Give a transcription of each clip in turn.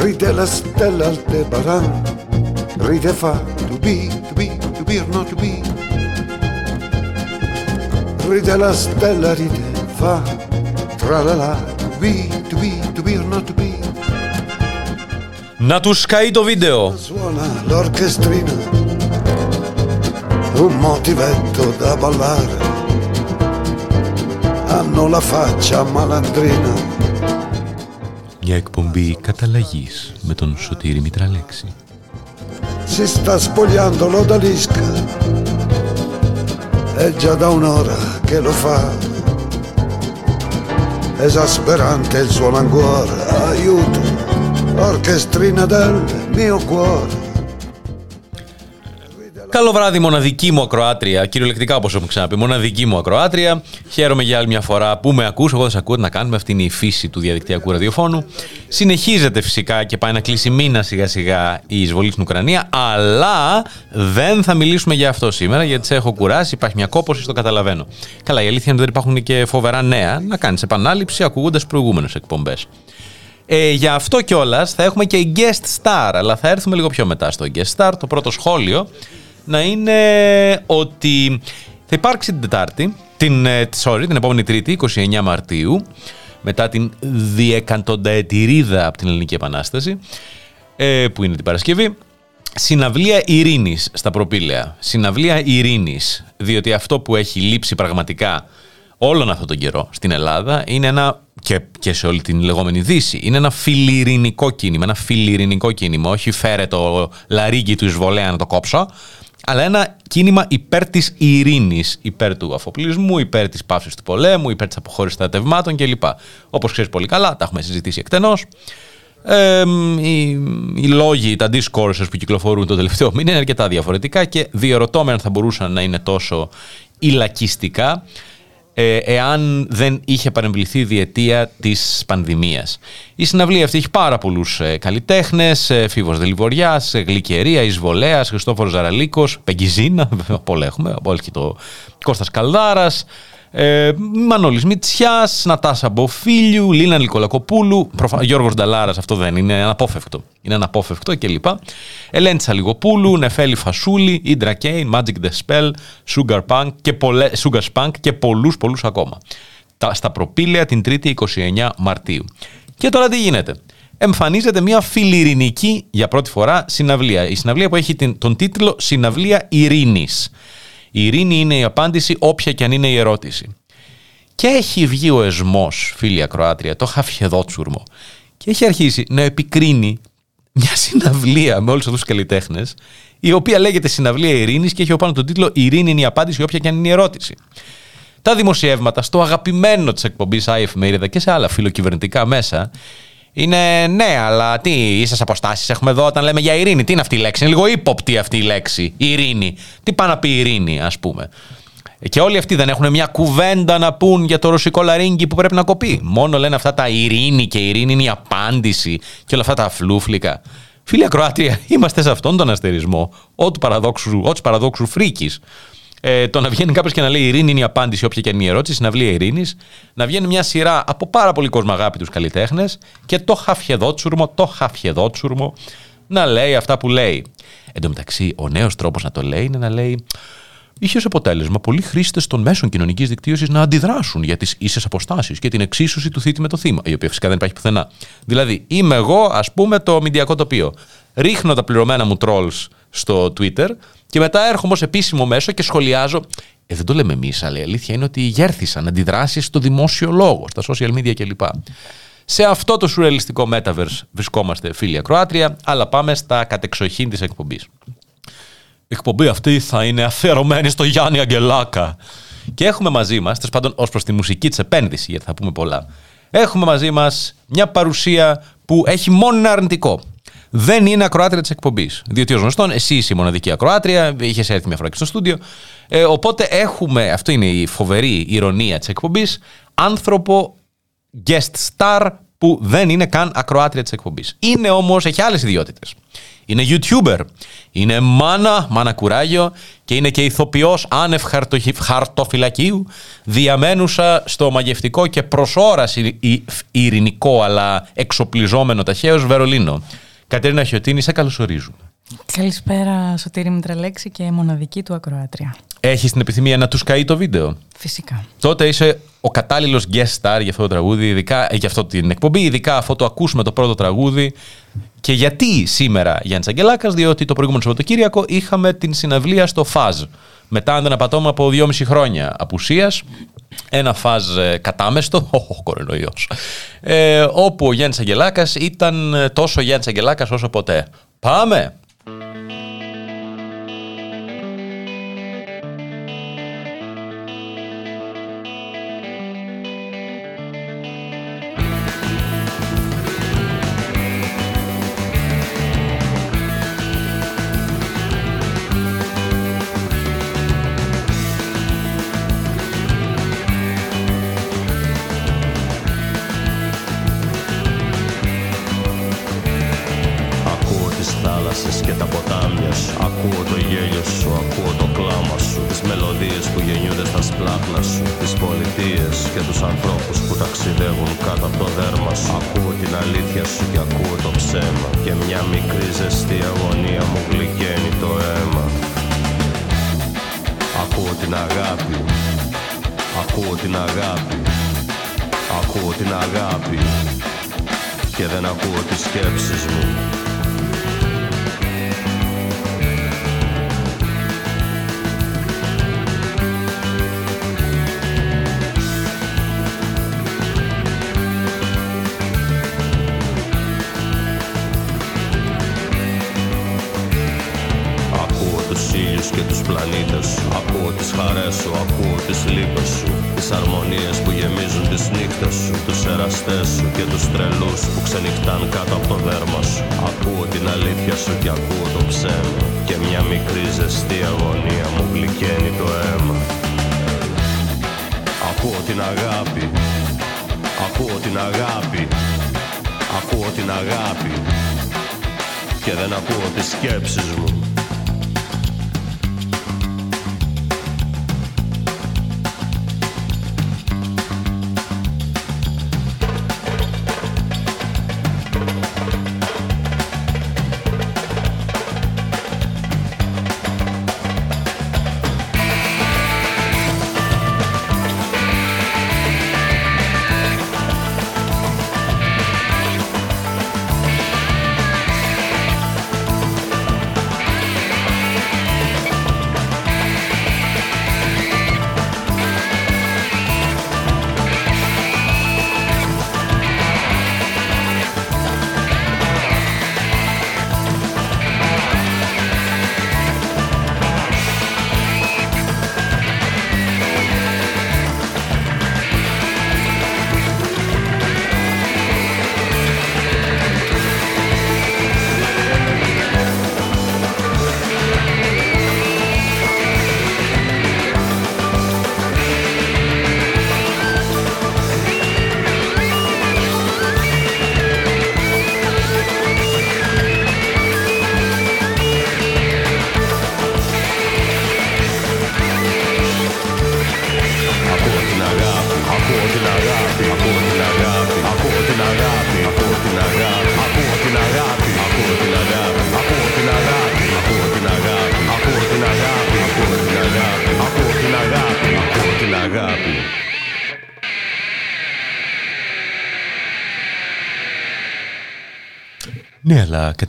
Ride la stella al tebaran, ride fa to be, to be, to be or not to be. Ride la stella, ride fa, tra la la, to be, to be, to be or not to be. Natuszkaj do wideo. Suona l'orchestrina, un motivetto da ballare. Hanno la faccia malandrina Μια εκπομπή καταλλαγής με τον Σωτήρη Μητραλέξη. si sta spogliando l'odalisca. È già da un'ora che lo fa. Esasperante il suono ancora, aiuto, orchestrina del mio cuore. Καλό βράδυ, μοναδική μου ακροάτρια. Κυριολεκτικά, όπως έχουμε ξαναπεί, μοναδική μου ακροάτρια. Χαίρομαι για άλλη μια φορά που με ακούς. Εγώ δεν σε ακούω τι να κάνουμε. Αυτή είναι η φύση του διαδικτυακού ραδιοφώνου. Συνεχίζεται φυσικά και πάει να κλείσει μήνα σιγά σιγά η εισβολή στην Ουκρανία. Αλλά δεν θα μιλήσουμε για αυτό σήμερα, γιατί σε έχω κουράσει. Υπάρχει μια κόπωση, το καταλαβαίνω. Καλά, η αλήθεια είναι ότι δεν υπάρχουν και φοβερά νέα. Να κάνεις επανάληψη ακούγοντας προηγούμενες εκπομπές. Ε, για αυτό κιόλας θα έχουμε και guest star, αλλά θα έρθουμε λίγο πιο μετά στο guest star. Το πρώτο σχόλιο να είναι ότι θα υπάρξει την Τετάρτη, την, ε, sorry, την επόμενη Τρίτη, 29 Μαρτίου, μετά την διεκαντονταετηρίδα από την Ελληνική Επανάσταση, ε, που είναι την Παρασκευή, Συναυλία ειρήνης στα προπήλαια. Συναυλία ειρήνης, διότι αυτό που έχει λείψει πραγματικά όλον αυτόν τον καιρό στην Ελλάδα είναι ένα, και, και σε όλη την λεγόμενη Δύση, είναι ένα φιλιρινικό κίνημα, ένα φιλιρινικό κίνημα, όχι φέρε το λαρίγκι του εισβολέα να το κόψω, αλλά ένα κίνημα υπέρ της ειρήνης, υπέρ του αφοπλισμού, υπέρ της πάυσης του πολέμου, υπέρ της αποχώρησης στρατευμάτων κλπ. Όπως ξέρεις πολύ καλά, τα έχουμε συζητήσει εκτενώς. Ε, οι, οι λόγοι, τα discourses που κυκλοφορούν το τελευταίο μήνα είναι αρκετά διαφορετικά και διερωτώ με αν θα μπορούσαν να είναι τόσο ηλακιστικά ε, εάν δεν είχε παρεμβληθεί η διετία της πανδημίας. Η συναυλία αυτή έχει πάρα πολλούς ε, καλλιτέχνες, ε, Φίβος Δελιβοριάς, ε, Γλυκερία, Εισβολέας, Χριστόφορος Ζαραλίκος, Πεγκιζίνα, πολλά έχουμε, από όλες και το Κώστας Καλδάρας, ε, Μανώλης Μητσιάς, Νατάσα Μποφίλιου, Λίνα Νικολακοπούλου, προφα... Γιώργος Νταλάρας, αυτό δεν είναι αναπόφευκτο. Είναι αναπόφευκτο κλπ. Ελέντσα Λιγοπούλου, Νεφέλη Φασούλη, Ιντρα Κέιν, Magic the Spell, Sugar Punk και, πολλέ... Sugar Spunk και πολλούς πολλούς ακόμα. Τα... Στα προπήλαια την 3η 29 Μαρτίου. Και τώρα τι γίνεται. Εμφανίζεται μια φιλιρινική για πρώτη φορά συναυλία. Η συναυλία που έχει την... τον τίτλο Συναυλία Ειρήνης. Η ειρήνη είναι η απάντηση όποια και αν είναι η ερώτηση. Και έχει βγει ο εσμός, φίλια Κροάτρια, το χαφιεδότσουρμο, και έχει αρχίσει να επικρίνει μια συναυλία με όλους αυτούς τους καλλιτέχνες, η οποία λέγεται Συναυλία Ειρήνης και έχει πάνω τον τίτλο «Ειρήνη είναι η απάντηση όποια και αν είναι η ερώτηση». Τα δημοσιεύματα στο αγαπημένο της εκπομπής iEfemerida και σε άλλα φιλοκυβερνητικά μέσα είναι ναι, αλλά τι ίσες αποστάσεις έχουμε εδώ όταν λέμε για ειρήνη. Τι είναι αυτή η λέξη, Είναι λίγο ύποπτη αυτή η λέξη. Ειρήνη. Τι πάει να πει ειρήνη, ας πούμε; Και όλοι αυτοί δεν έχουν μια κουβέντα να πούν για το ρωσικό λαρίνγκι που πρέπει να κοπεί. Μόνο λένε αυτά τα ειρήνη και ειρήνη είναι η απάντηση και όλα αυτά τα φλούφλικα. Φίλοι Ακροάτρια, είμαστε σε αυτόν τον αστερισμό. Ό,τι παραδόξου, ό,τι παραδόξου φρίκης ε, το να βγαίνει κάποιος και να λέει Ειρήνη είναι η απάντηση, όποια και είναι η ερώτηση, συναυλία Ειρήνης, να βγαίνει μια σειρά από πάρα πολύ κόσμο αγάπη τους καλλιτέχνες και το χαφιεδότσουρμο, το χαφιεδότσουρμο να λέει αυτά που λέει. Εν τω μεταξύ, ο νέος τρόπος να το λέει είναι να λέει. Είχε ως αποτέλεσμα πολλοί χρήστες των μέσων κοινωνικής δικτύωσης να αντιδράσουν για τις ίσες αποστάσεις και την εξίσωση του θήτη με το θύμα, η οποία φυσικά δεν υπάρχει πουθενά. Δηλαδή, είμαι εγώ, ας πούμε, το μηντιακό τοπίο. Ρίχνω τα πληρωμένα μου trolls στο Twitter και μετά έρχομαι ως επίσημο μέσο και σχολιάζω. Ε, δεν το λέμε εμείς, αλλά η αλήθεια είναι ότι γέρθησαν αντιδράσεις στο δημόσιο λόγο, στα social media κλπ. Σε αυτό το σουρεαλιστικό metaverse βρισκόμαστε, φίλοι Ακροάτρια, αλλά πάμε στα κατεξοχήν της εκπομπής. Η εκπομπή αυτή θα είναι αφιερωμένη στο Γιάννη Αγγελάκα. Και έχουμε μαζί μας, τέλος πάντων, ως προς τη μουσική της επένδυση, γιατί θα πούμε πολλά, έχουμε μαζί μας μια παρουσία που έχει μόνο ένα αρνητικό δεν είναι ακροάτρια της εκπομπής. Διότι ως γνωστόν, εσύ είσαι η μοναδική ακροάτρια, είχες έρθει μια φορά και στο στούντιο. Ε, οπότε έχουμε, αυτό είναι η φοβερή ηρωνία της εκπομπής, άνθρωπο guest star που δεν είναι καν ακροάτρια της εκπομπής. Είναι όμως, έχει άλλες ιδιότητες. Είναι YouTuber, είναι μάνα, μάνα κουράγιο και είναι και ηθοποιός άνευ χαρτοφυλακίου διαμένουσα στο μαγευτικό και προς όραση ειρηνικό αλλά εξοπλιζόμενο ταχαίως Βερολίνο. Κατερίνα Χιωτίνη, σε καλωσορίζουμε. Καλησπέρα Σωτήρη Μητραλέξη και μοναδική του ακροάτρια. Έχει την επιθυμία να τους καεί το βίντεο; Φυσικά. Τότε είσαι ο κατάλληλος guest star για αυτό το τραγούδι, ειδικά, για αυτό την εκπομπή, ειδικά αφού το ακούσουμε το πρώτο τραγούδι. Και γιατί σήμερα Γιάννης Αγγελάκας, διότι το προηγούμενο Σαββατοκύριακο είχαμε την συναυλία στο ΦΑΖ. Μετά, αν δεν απατώμε, από δυόμιση χρόνια απουσίας. Ένα φάζ ε, κατάμεστο, ο κορονοϊός, ε, όπου ο Γιάννης Αγγελάκας ήταν τόσο Γιάννης Αγγελάκας όσο ποτέ. Πάμε! Ναι, αλλά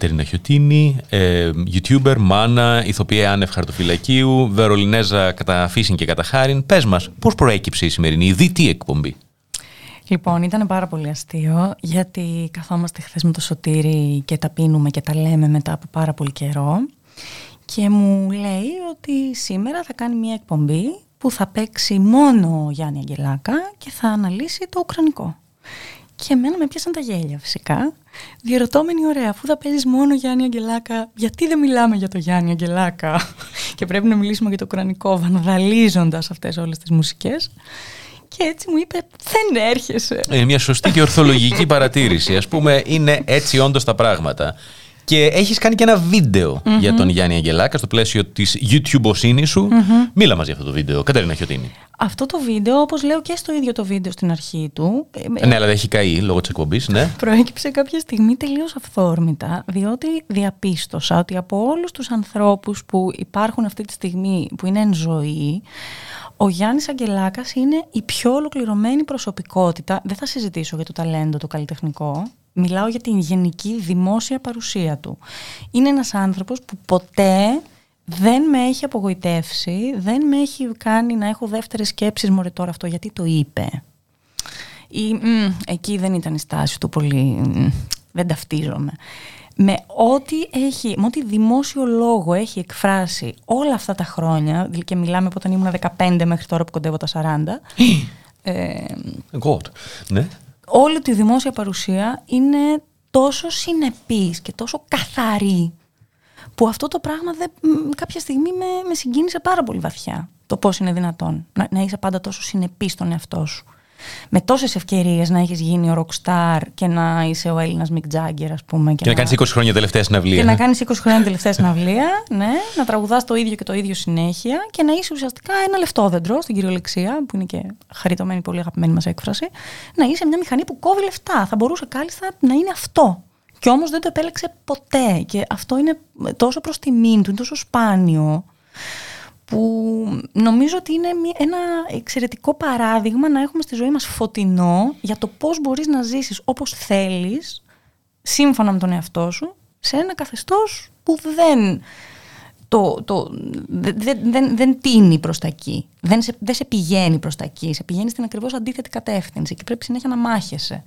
Κατερίνα Χιωτίνη, ε, YouTuber, μάνα, ηθοποιία άνευ χαρτοφυλακίου, Βερολινέζα κατά φύσιν και κατά χάριν. Πες μας, πώς προέκυψε η σημερινή διτή εκπομπή; Λοιπόν, ήταν πάρα πολύ αστείο, γιατί καθόμαστε χθες με το Σωτήρι και τα πίνουμε και τα λέμε μετά από πάρα πολύ καιρό και μου λέει ότι σήμερα θα κάνει μια εκπομπή που θα παίξει μόνο ο Γιάννη Αγγελάκα και θα αναλύσει το Ουκρανικό. Και εμένα με πιάσαν τα γέλια φυσικά. Διερωτώμενη ωραία, αφού θα παίζεις μόνο Γιάννη Αγγελάκα, γιατί δεν μιλάμε για το Γιάννη Αγγελάκα; Και πρέπει να μιλήσουμε για το Ουκρανικό, βανδαλίζοντας αυτές όλες τις μουσικές. Και έτσι μου είπε, δεν έρχεσαι. Είναι μια σωστή και ορθολογική παρατήρηση. Α πούμε, είναι έτσι όντως τα πράγματα. Και έχεις κάνει και ένα βίντεο για τον Γιάννη Αγγελάκα στο πλαίσιο της YouTube σου. Μίλα μας για αυτό το βίντεο, Κατερίνα Χιωτίνη. Αυτό το βίντεο, όπως λέω και στο ίδιο το βίντεο στην αρχή του. Ε, ναι, αλλά δεν έχει καεί λόγω της εκπομπής, ναι. Προέκυψε κάποια στιγμή τελείως αυθόρμητα, διότι διαπίστωσα ότι από όλους τους ανθρώπους που υπάρχουν αυτή τη στιγμή, που είναι εν ζωή, ο Γιάννης Αγγελάκας είναι η πιο ολοκληρωμένη προσωπικότητα. Δεν θα συζητήσω για το ταλέντο το καλλιτεχνικό. Μιλάω για την γενική δημόσια παρουσία του. Είναι ένας άνθρωπος που ποτέ δεν με έχει απογοητεύσει, δεν με έχει κάνει να έχω δεύτερες σκέψεις μωρέ τώρα αυτό γιατί το είπε. Ή, εκεί δεν ήταν η στάση του πολύ, δεν ταυτίζομαι. Με ό,τι, έχει, με ό,τι δημόσιο λόγο έχει εκφράσει όλα αυτά τα χρόνια, και μιλάμε από όταν ήμουν 15 μέχρι τώρα που κοντεύω τα 40. ε, God. Ναι. Όλη τη δημόσια παρουσία είναι τόσο συνεπής και τόσο καθαρή που αυτό το πράγμα δεν, κάποια στιγμή με, με συγκίνησε πάρα πολύ βαθιά. Το πώς είναι δυνατόν να, να είσαι πάντα τόσο συνεπής στον εαυτό σου με τόσες ευκαιρίες να έχεις γίνει ο rockstar και να είσαι ο Έλληνας Μικ Τζάγκερ, ας πούμε. Και, και να, κάνεις 20 χρόνια τελευταία συναυλία. Και να κάνεις 20 χρόνια τελευταία συναυλία, ναι. Να τραγουδάς το ίδιο και το ίδιο συνέχεια και να είσαι ουσιαστικά ένα λεφτόδεντρο στην κυριολεξία, που είναι και χαριτωμένη, πολύ αγαπημένη μας έκφραση. Να είσαι μια μηχανή που κόβει λεφτά. Θα μπορούσε κάλλιστα να είναι αυτό. Και όμως δεν το επέλεξε ποτέ. Και αυτό είναι τόσο προς τιμήν του, είναι τόσο σπάνιο που νομίζω ότι είναι ένα εξαιρετικό παράδειγμα να έχουμε στη ζωή μας φωτεινό για το πώς μπορείς να ζήσεις όπως θέλεις, σύμφωνα με τον εαυτό σου, σε ένα καθεστώς που δεν, το, το, δεν, δεν, δεν τίνει προς τα εκεί, δεν σε, δεν σε πηγαίνει προς τα εκεί, σε πηγαίνει στην ακριβώς αντίθετη κατεύθυνση και πρέπει συνέχεια να μάχεσαι.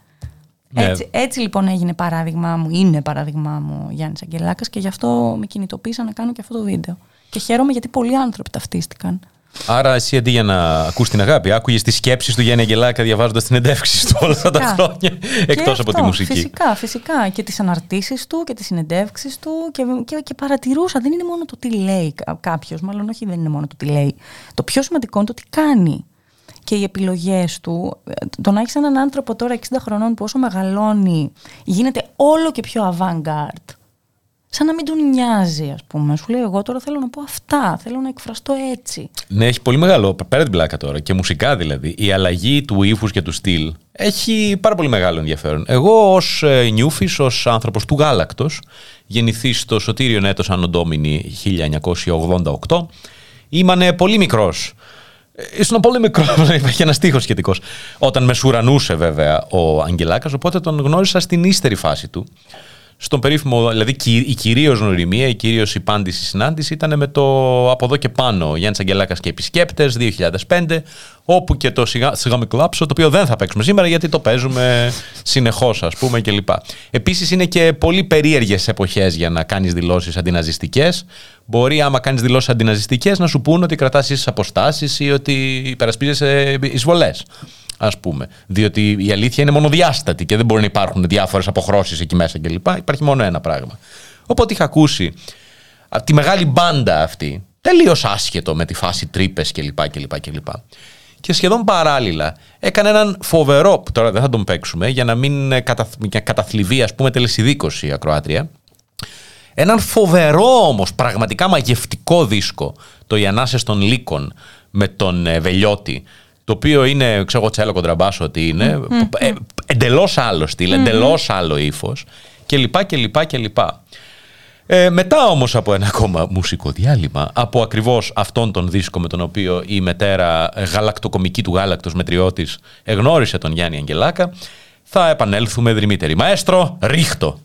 Ναι. Έτσι, έτσι λοιπόν έγινε παράδειγμά μου, είναι παράδειγμά μου Γιάννης Αγγελάκας και γι' αυτό με κινητοποίησα να κάνω και αυτό το βίντεο. Και χαίρομαι γιατί πολλοί άνθρωποι ταυτίστηκαν. Άρα, εσύ αντί για να ακούς την αγάπη, άκουγες τις σκέψεις του Γιάννη Αγγελάκα διαβάζοντας την εντεύξη του όλα αυτά τα χρόνια. Εκτός από τη μουσική. Φυσικά, φυσικά. Και τις αναρτήσεις του και τις συνεντεύξεις του. Και, και, και παρατηρούσα. Δεν είναι μόνο το τι λέει κάποιος. Μάλλον, όχι, δεν είναι μόνο το τι λέει. Το πιο σημαντικό είναι το τι κάνει. Και οι επιλογές του. Το να έχεις έναν άνθρωπο τώρα 60 χρονών που όσο μεγαλώνει γίνεται όλο και πιο avant-garde σαν να μην τον νοιάζει, ας πούμε. Σου λέει, Εγώ τώρα θέλω να πω αυτά. Θέλω να εκφραστώ έτσι. Ναι, έχει πολύ μεγάλο. Πέρα την πλάκα τώρα και μουσικά δηλαδή. Η αλλαγή του ύφου και του στυλ έχει πάρα πολύ μεγάλο ενδιαφέρον. Εγώ ως ε, νιούφης, ως άνθρωπος του γάλακτος, γεννηθεί στο Σωτήριο Νέτο Ανοντόμινη 1988, ήμανε πολύ μικρός. Ε, ήσουν πολύ μικρός, υπάρχει ένα στίχος σχετικός. Όταν με σουρανούσε βέβαια ο Αγγελάκας, οπότε τον γνώρισα στην ύστερη φάση του στον περίφημο, δηλαδή η κυρίως γνωριμία, η κυρίως υπάντηση συνάντηση ήταν με το από εδώ και πάνω Γιάννης Αγγελάκας και επισκέπτες 2005, όπου και το σιγά, σιγά με κλάψω, το οποίο δεν θα παίξουμε σήμερα γιατί το παίζουμε συνεχώς, ας πούμε κλπ. Επίσης είναι και πολύ περίεργες εποχές για να κάνεις δηλώσεις αντιναζιστικές. Μπορεί, άμα κάνεις δηλώσεις αντιναζιστικές, να σου πούνε ότι κρατάς αποστάσεις ή ότι υπερασπίζεσαι εισβολές ας πούμε. Διότι η αλήθεια είναι μονοδιάστατη και δεν μπορεί να υπάρχουν διάφορες αποχρώσεις εκεί μέσα κλπ. Υπάρχει μόνο ένα πράγμα. Οπότε είχα ακούσει τη μεγάλη μπάντα αυτή, τελείως άσχετο με τη φάση τρύπες κλπ. κλπ, κλπ. Και σχεδόν παράλληλα έκανε έναν φοβερό, τώρα δεν θα τον παίξουμε, για να μην καταθλιβεί ας πούμε τελεσιδίκωση η ακροάτρια, έναν φοβερό όμως πραγματικά μαγευτικό δίσκο, το «Οι Ανάσες των Λύκων» με τον ε, Βελιώτη, το οποίο είναι, ξέρω εγώ, τσέλο κοντραμπάσο ότι είναι, mm, ε, εντελώς άλλο στυλ, εντελώς άλλο ύφος και λοιπά και λοιπά και λοιπά. Ε, μετά όμως από ένα ακόμα μουσικό διάλειμμα, από ακριβώς αυτόν τον δίσκο με τον οποίο η μετέρα γαλακτοκομική του γάλακτος μετριώτης εγνώρισε τον Γιάννη Αγγελάκα, θα επανέλθουμε δρυμύτεροι. Μαέστρο, ρίχτο!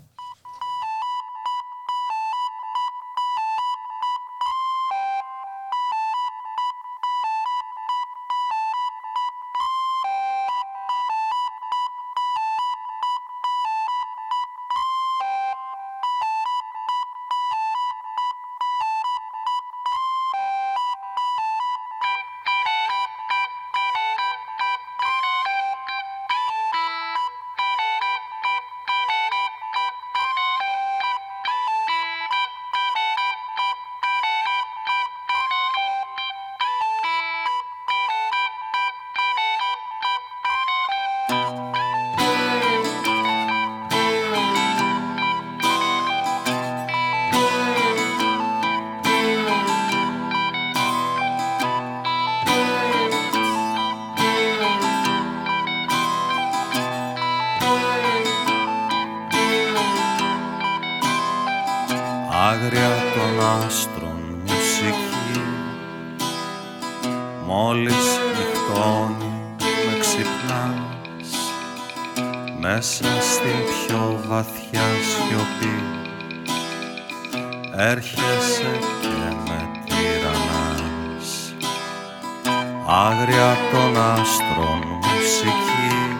Άγρια των άστρων μουσική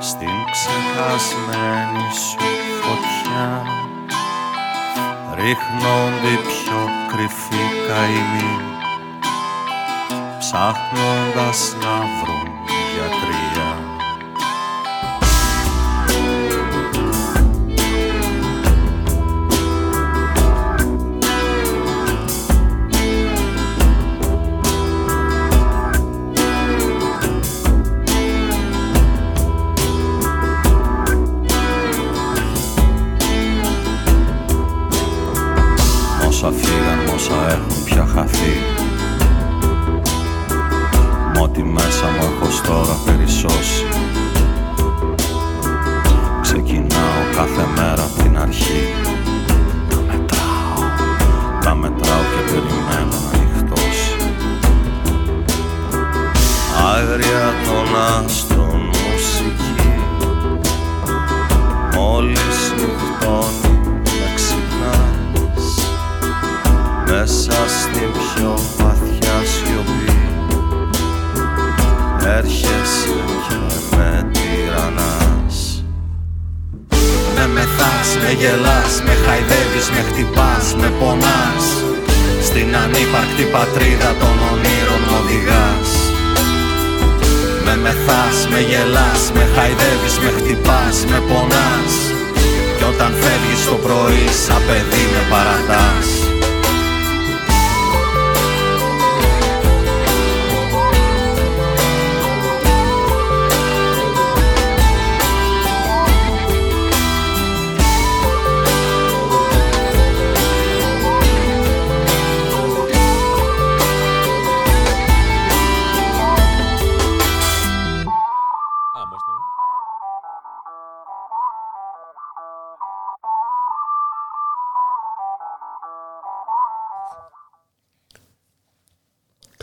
στην ξεχασμένη σου φωτιά ρίχνονται πιο κρυφοί καημοί ψάχνοντας να βρουν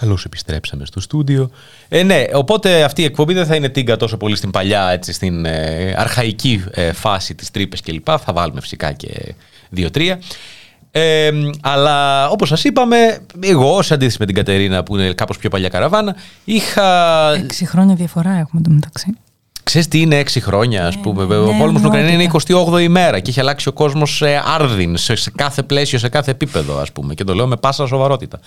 Καλώς επιστρέψαμε στο στούντιο. Ε, ναι, οπότε αυτή η εκπομπή δεν θα είναι τίγκα τόσο πολύ στην παλιά, έτσι, στην ε, αρχαϊκή ε, φάση της τρύπες κλπ. Θα βάλουμε φυσικά και δύο-τρία. Ε, αλλά όπως σας είπαμε, εγώ σε αντίθεση με την Κατερίνα που είναι κάπως πιο παλιά καραβάνα, είχα... Έξι χρόνια διαφορά έχουμε το μεταξύ. Ξέρεις τι είναι έξι χρόνια, ας πούμε. Ναι, ο πόλεμος στην Ουκρανία είναι 28η ημέρα και έχει αλλάξει ο κόσμος σε άρδιν, σε, σε κάθε πλαίσιο, σε κάθε επίπεδο, ας πούμε. Και το λέω με πάσα σοβαρότητα.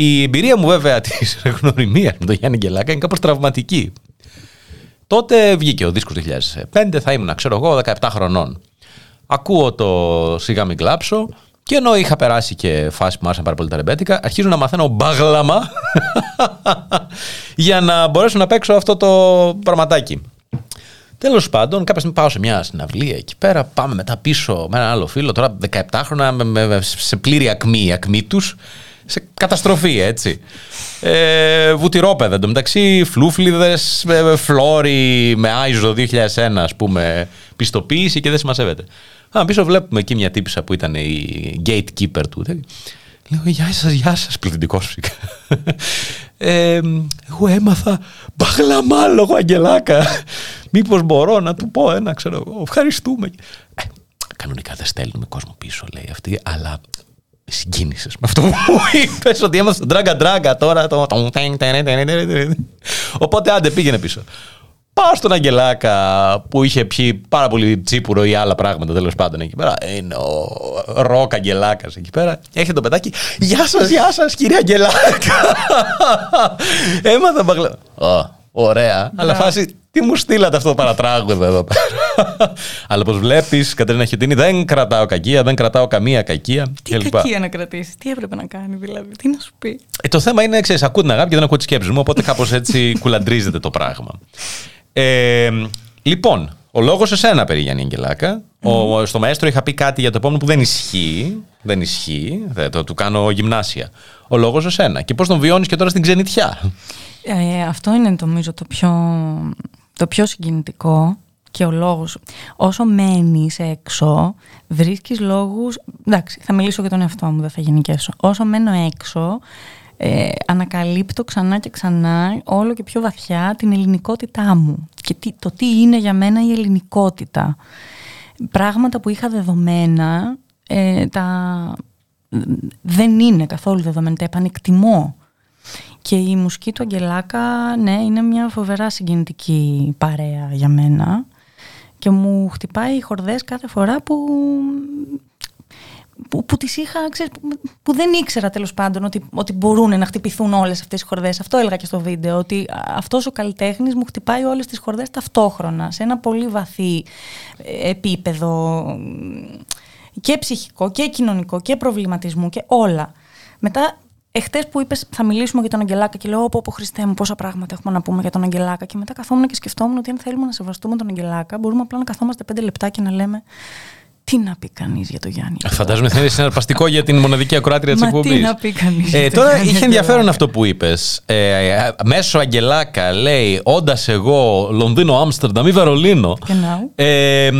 Η εμπειρία μου βέβαια της γνωριμίας με τον Γιάννη Γκελάκα είναι κάπως τραυματική. Τότε βγήκε ο δίσκος 2005, θα ήμουν, ξέρω εγώ, 17 χρονών. Ακούω το σιγά μην κλάψω και ενώ είχα περάσει και φάση που μου άρεσαν πάρα πολύ τα ρεμπέτικα, αρχίζω να μαθαίνω μπάγλαμα για να μπορέσω να παίξω αυτό το πραγματάκι. Τέλος πάντων, κάποια στιγμή πάω σε μια συναυλία εκεί πέρα. Πάμε μετά πίσω με έναν άλλο φίλο, τώρα 17 χρόνια, σε πλήρη ακμή, ακμή τους σε καταστροφή, έτσι. Ε, βουτυρόπεδα, εντωμεταξύ φλούφλιδες, ε, φλόρι με ISO 2001, ας πούμε, πιστοποίηση και δεν συμμαζεύεται. Α, πίσω βλέπουμε εκεί μια τύπησα που ήταν η gatekeeper του. Λέω, γεια σας, γεια σας, πληθυντικός φυσικά. Ε, εγώ έμαθα μπαγλαμάλογο Αγγελάκα. Μήπως μπορώ να του πω ένα, ξέρω εγώ, ευχαριστούμε. Ε, κανονικά δεν στέλνουμε κόσμο πίσω, λέει αυτή, αλλά συγκίνησες με αυτό που είπες ότι έμαθα στον τράγκα τράγκα τώρα το... Οπότε άντε πήγαινε πίσω. Πάω στον Αγγελάκα που είχε πιει πάρα πολύ τσίπουρο ή άλλα πράγματα τέλος πάντων εκεί πέρα. Είναι ο ροκ Αγγελάκας εκεί πέρα. Έχει το πετάκι. Γεια σας, γεια σας, κύριε Αγγελάκα. Έμαθα μπαγλα. Ωραία. Αλλά φάση τι μου στείλατε αυτό το παρατράγουδο εδώ πέρα. Αλλά όπως βλέπεις, Κατρίνα Χιωτίνη, δεν κρατάω κακία, δεν κρατάω καμία κακία. Τι κλπ. κακία να κρατήσεις, τι έπρεπε να κάνει δηλαδή, τι να σου πει. Ε, το θέμα είναι, ξέρεις, ακούω την αγάπη και δεν ακούω τι σκέψει μου, οπότε κάπως έτσι κουλαντρίζεται το πράγμα. Ε, λοιπόν, ο λόγος σε σένα περί Γιάννη Αγγελάκα. Ο, στο μαέστρο είχα πει κάτι για το επόμενο που δεν ισχύει. Δεν ισχύει. Δεν, το του κάνω γυμνάσια. Ο λόγος σε σένα. Και πώς τον βιώνεις και τώρα στην ξενιτιά; Ε, αυτό είναι νομίζω το πιο, το πιο συγκινητικό και ο λόγος, όσο μένεις έξω, βρίσκεις λόγους, εντάξει, θα μιλήσω για τον εαυτό μου, δεν θα γενικέσω. Όσο μένω έξω, ε, ανακαλύπτω ξανά και ξανά όλο και πιο βαθιά την ελληνικότητά μου και τι, το τι είναι για μένα η ελληνικότητα. Πράγματα που είχα δεδομένα, ε, τα, δεν είναι καθόλου δεδομένα, τα επανεκτιμώ. Και η μουσική του Αγγελάκα, ναι, είναι μια φοβερά συγκινητική παρέα για μένα και μου χτυπάει οι χορδές κάθε φορά που που, που τις είχα, ξέρεις, που, δεν ήξερα τέλος πάντων ότι, ότι μπορούν να χτυπηθούν όλες αυτές οι χορδές. Αυτό έλεγα και στο βίντεο, ότι αυτός ο καλλιτέχνης μου χτυπάει όλες τις χορδές ταυτόχρονα, σε ένα πολύ βαθύ ε, επίπεδο και ψυχικό και κοινωνικό και προβληματισμού και όλα. Μετά Εχθές που είπες, θα μιλήσουμε για τον Αγγελάκα και λέω: Όπω Χριστέ μου, πόσα πράγματα έχουμε να πούμε για τον Αγγελάκα. Και μετά καθόμουν και σκεφτόμουν ότι αν θέλουμε να σεβαστούμε τον Αγγελάκα, μπορούμε απλά να καθόμαστε πέντε λεπτά και να λέμε τι να πει κανείς για το Γιάννη; Φαντάζομαι θα είναι συναρπαστικό για την μοναδική ακροάτρια της εκπομπής. Τι να πει κανείς. Ε, τώρα είχε ενδιαφέρον αυτό που είπες. Ε, μέσω Αγγελάκα λέει, όντας εγώ Λονδίνο, Άμστερνταμ ή Βερολίνο. Ε,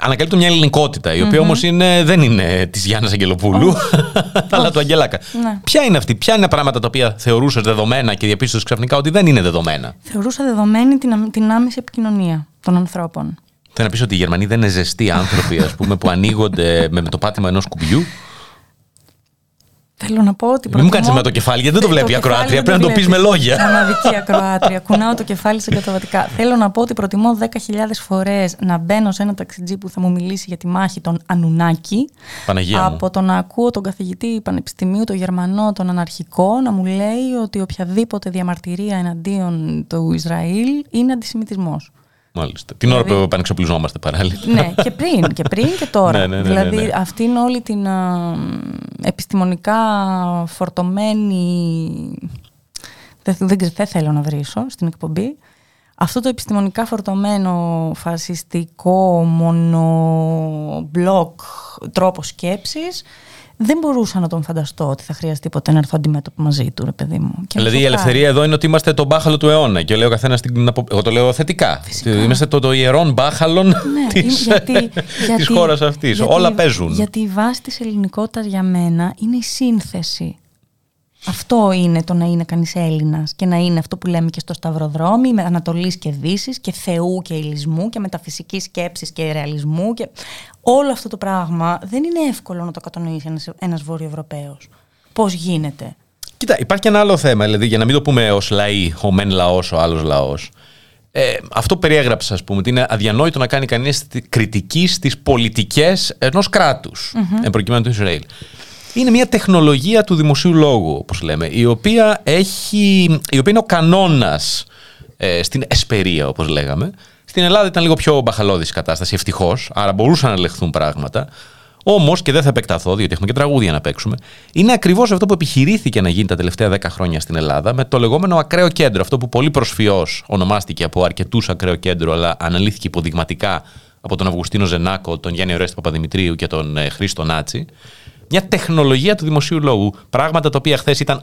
ανακαλύπτω μια ελληνικότητα, η οποία mm-hmm. όμως δεν είναι της Γιάννης Αγγελοπούλου, αλλά του Αγγελάκα. Ναι. Ποια είναι αυτή, ποια είναι τα πράγματα τα οποία θεωρούσες δεδομένα και διαπίστωσες ξαφνικά ότι δεν είναι δεδομένα; Θεωρούσα δεδομένη την, την άμεση επικοινωνία των ανθρώπων. Θέλω να πεις ότι οι Γερμανοί δεν είναι ζεστοί άνθρωποι, ας πούμε, που ανοίγονται με, το πάτημα ενός κουμπιού. Θέλω να πω ότι. Μην μου κάνεις με το κεφάλι, γιατί δεν το βλέπει η ακροάτρια. Πρέπει να το πεις με λόγια. Μοναδική ακροάτρια. Κουνάω το κεφάλι σε καταβατικά. Θέλω να πω ότι προτιμώ 10.000 φορές να μπαίνω σε ένα ταξιτζί που θα μου μιλήσει για τη μάχη των Ανουνάκη. Παναγία από το να ακούω τον καθηγητή πανεπιστημίου, τον Γερμανό, τον Αναρχικό, να μου λέει ότι οποιαδήποτε διαμαρτυρία εναντίον του Ισραήλ είναι αντισημιτισμός. Μάλιστα. Την ώρα δηλαδή- που επανεξοπλιζόμαστε παράλληλα. Ναι, και πριν και, πριν και τώρα. ναι, ναι, ναι, δηλαδή ναι, ναι. αυτή είναι όλη την επιστημονικά φορτωμένη... Δεν, δεν, δεν θέλω να βρίσω στην εκπομπή. Αυτό το επιστημονικά φορτωμένο φασιστικό μονομπλοκ τρόπο σκέψης δεν μπορούσα να τον φανταστώ ότι θα χρειαστεί ποτέ να έρθω αντιμέτωπο μαζί του, ρε παιδί μου. Και δηλαδή η ελευθερία εδώ είναι ότι είμαστε το μπάχαλο του αιώνα. Και λέω ο καθένα την. Εγώ το λέω θετικά. Φυσικά. Είμαστε το, το ιερόν μπάχαλον ναι, τη χώρας αυτής. Όλα παίζουν. Γιατί η βάση της ελληνικότητας για μένα είναι η σύνθεση αυτό είναι το να είναι κανείς Έλληνας και να είναι αυτό που λέμε και στο Σταυροδρόμι, με Ανατολής και Δύσης και Θεού και Ηλισμού και μεταφυσικής σκέψης και ρεαλισμού. Και... Όλο αυτό το πράγμα δεν είναι εύκολο να το κατανοήσει ένας Βόρειο Ευρωπαίο. Πώς γίνεται; Κοίτα, υπάρχει και ένα άλλο θέμα, δηλαδή για να μην το πούμε ως λαοί, ο μεν λαός, ο άλλος λαός. Ε, αυτό που περιέγραψα, ας πούμε, ότι είναι αδιανόητο να κάνει κανείς κριτική στις πολιτικές ενός κράτους, mm-hmm. εν προκειμένου του Ισραήλ είναι μια τεχνολογία του δημοσίου λόγου, όπως λέμε, η οποία, έχει, η οποία είναι ο κανόνας ε, στην εσπερία, όπως λέγαμε. Στην Ελλάδα ήταν λίγο πιο μπαχαλώδης η κατάσταση, ευτυχώς, άρα μπορούσαν να ελεγχθούν πράγματα. Όμως, και δεν θα επεκταθώ, διότι έχουμε και τραγούδια να παίξουμε, είναι ακριβώς αυτό που επιχειρήθηκε να γίνει τα τελευταία 10 χρόνια στην Ελλάδα με το λεγόμενο ακραίο κέντρο. Αυτό που πολύ προσφιώ ονομάστηκε από αρκετούς ακραίο κέντρο, αλλά αναλύθηκε υποδειγματικά από τον Αυγουστίνο Ζενάκο, τον Γιάννη Ορέστη Παπαδημητρίου και τον ε, Χρήστο Νάτσι μια τεχνολογία του δημοσίου λόγου. Πράγματα τα οποία χθες ήταν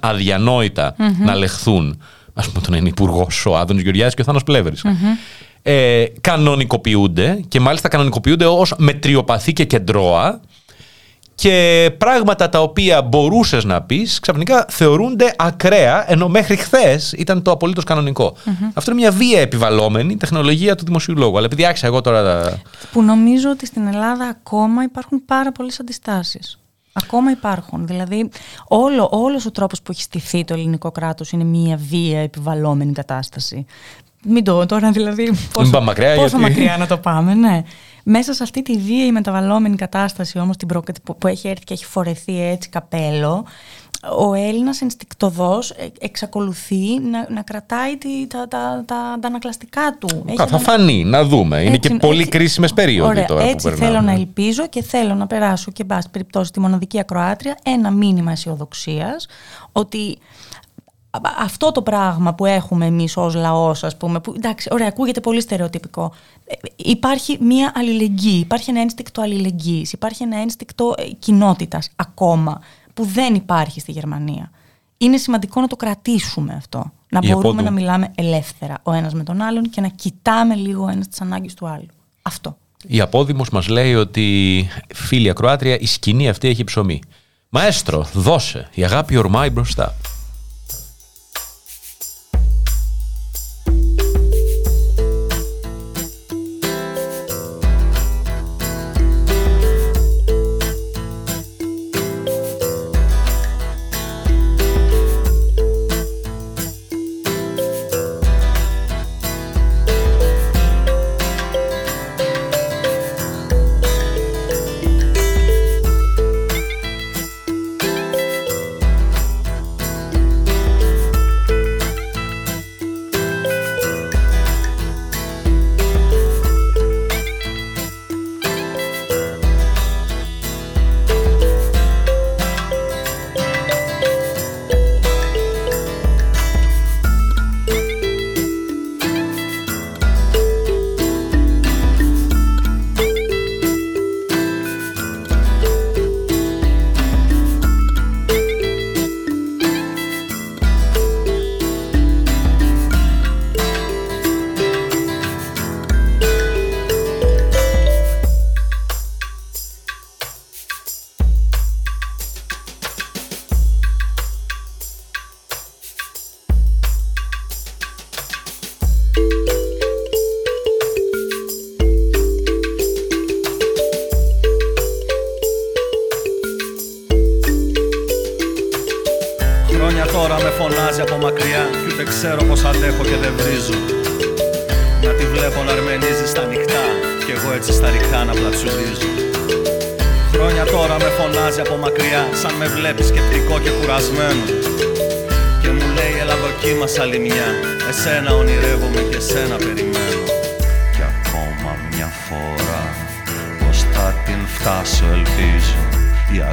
να λεχθούν. Α πούμε, τον είναι υπουργός ο Άδωνης Γεωργιάδης και ο Θάνος Ε, κανονικοποιούνται και μάλιστα κανονικοποιούνται ως μετριοπαθή και κεντρώα και πράγματα τα οποία μπορούσες να πεις ξαφνικά θεωρούνται ακραία, ενώ μέχρι χθες ήταν το απολύτως Αυτό είναι μια βία επιβαλλόμενη τεχνολογία του δημοσίου λόγου. Αλλά επειδή άρχισα εγώ τώρα. Που νομίζω ότι στην Ελλάδα ακόμα υπάρχουν πάρα πολλές αντιστάσεις. Ακόμα υπάρχουν. Δηλαδή, όλο, όλος ο τρόπος που έχει στηθεί το ελληνικό κράτος είναι μια βία επιβαλλόμενη κατάσταση. Μην το τώρα, δηλαδή. Πόσο, μακριά, πόσο μακριά να το πάμε, ναι. Μέσα σε αυτή τη βία η μεταβαλλόμενη κατάσταση όμως που έχει έρθει και έχει φορεθεί έτσι καπέλο, ο Έλληνας ενστικτοδός ε, εξακολουθεί να, να κρατάει τη, τα, τα, τα, τα ανακλαστικά του. Κα, θα φανεί, να δούμε. Είναι και πολύ έτσι, κρίσιμες περίοδοι ωραία, τώρα έτσι που θέλω να ελπίζω και θέλω να περάσω και μπας περιπτώσει τη μοναδική ακροάτρια ένα μήνυμα αισιοδοξίας ότι αυτό το πράγμα που έχουμε εμείς ως λαός, ας πούμε, που εντάξει, ωραία, ακούγεται πολύ στερεοτυπικό. Ε, υπάρχει μια αλληλεγγύη, υπάρχει ένα ένστικτο αλληλεγγύης, υπάρχει ένα ένστικτο ε, κοινότητας ακόμα που δεν υπάρχει στη Γερμανία. Είναι σημαντικό να το κρατήσουμε αυτό. Να μπορούμε να μιλάμε ελεύθερα ο ένας με τον άλλον και να κοιτάμε λίγο ο ένας τις ανάγκες του άλλου. Αυτό. Η απόδημος μας λέει ότι φίλη ακροάτρια η σκηνή αυτή έχει ψωμί. Μαέστρο, δώσε, η αγάπη ορμάει μπροστά.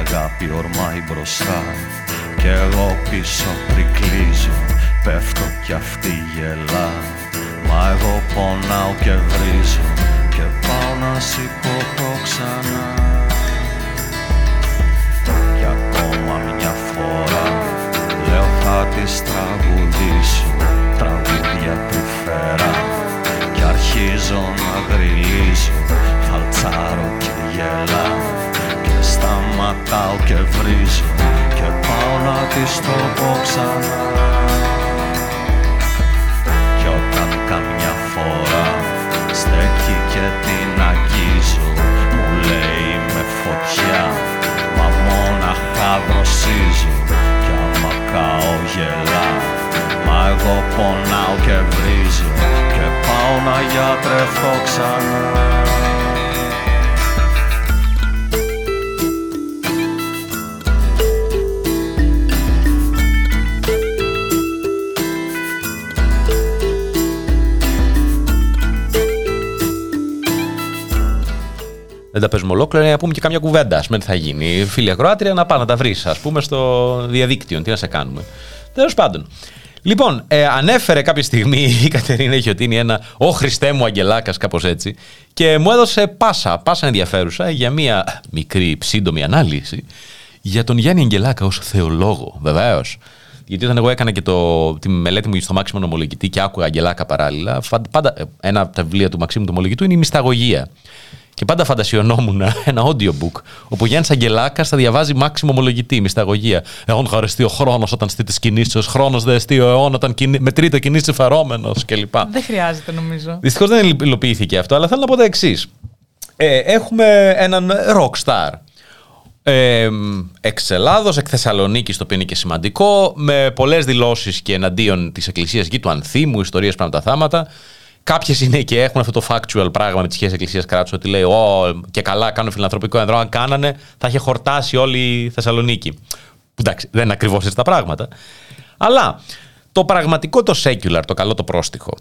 Αγάπη ορμάει μπροστά. Κι εγώ πίσω πρικλίζω Πέφτω κι αυτή γελά. Μα εγώ πονάω και βρίζω Και πάω να σηκωθώ ξανά. Κι ακόμα μια φορά Λέω θα της τραγουδήσω Τραγούδια του φέρα. Κι αρχίζω να γριλίζω Φαλτσάρω και γελάω Και σταματάω και βρίζω Και πάω να της το πω ξανά. Κι όταν καμιά φορά Στέκει και την αγγίζω Μου λέει με φωτιά Μα μόναχα δροσίζω Κι άμα καώ γελάω Μα εγώ πονάω και βρίζω Και πάω να γιατρευτώ ξανά Δεν τα παίζουμε ολόκληρα, να πούμε και καμιά κουβέντα. Ας πούμε τι θα γίνει. Φίλη ακροάτρια, να πάει να τα βρεις, ας πούμε, στο διαδίκτυο. Τι να σε κάνουμε. Τέλος πάντων. Λοιπόν, ε, ανέφερε κάποια στιγμή η Κατερίνα Χιωτίνη ένα «Ω Χριστέ μου Αγγελάκας», κάπως έτσι, και μου έδωσε πάσα, πάσα ενδιαφέρουσα για μία μικρή σύντομη ανάλυση για τον Γιάννη Αγγελάκα ως θεολόγο, βεβαίως. Γιατί όταν εγώ έκανα και το, τη μελέτη μου στο Μάξιμο Νομολογητή και άκουγα Αγγελάκα παράλληλα, φαν- πάντα, ε, ένα από τα βιβλία του Μαξίμου Νομολογητού είναι η Μυσταγωγία. Και πάντα φαντασιωνόμουν ένα audiobook όπου ο Γιάννης Αγγελάκας θα διαβάζει μάξιμο ομολογητή, μυσταγωγία. Εόν χαριστεί ο χρόνος όταν στείλει τις κινήσεις, χρόνος δε εστί ο αιώνα όταν κινη... μετρείται κινήσει φερόμενος κλπ. Δεν χρειάζεται νομίζω. Δυστυχώς δεν υλοποιήθηκε αυτό, αλλά θέλω να πω τα εξής. Ε, έχουμε έναν rockstar. Ε, εξ Ελλάδος, εκ Θεσσαλονίκης, το οποίο είναι και σημαντικό, με πολλές δηλώσεις και εναντίον της Εκκλησίας γη του Ανθίμου, ιστορίες πάνω από τα θάματα. Κάποιες είναι και έχουν αυτό το factual πράγμα με τη σχέση Εκκλησία κράτου, ότι λέει: Ω, και καλά, κάνω φιλανθρωπικό ενδρό. Αν κάνανε, θα είχε χορτάσει όλη η Θεσσαλονίκη. Που εντάξει, δεν είναι ακριβώς έτσι τα πράγματα. Αλλά το πραγματικό, το secular, το καλό, το πρόστιχο,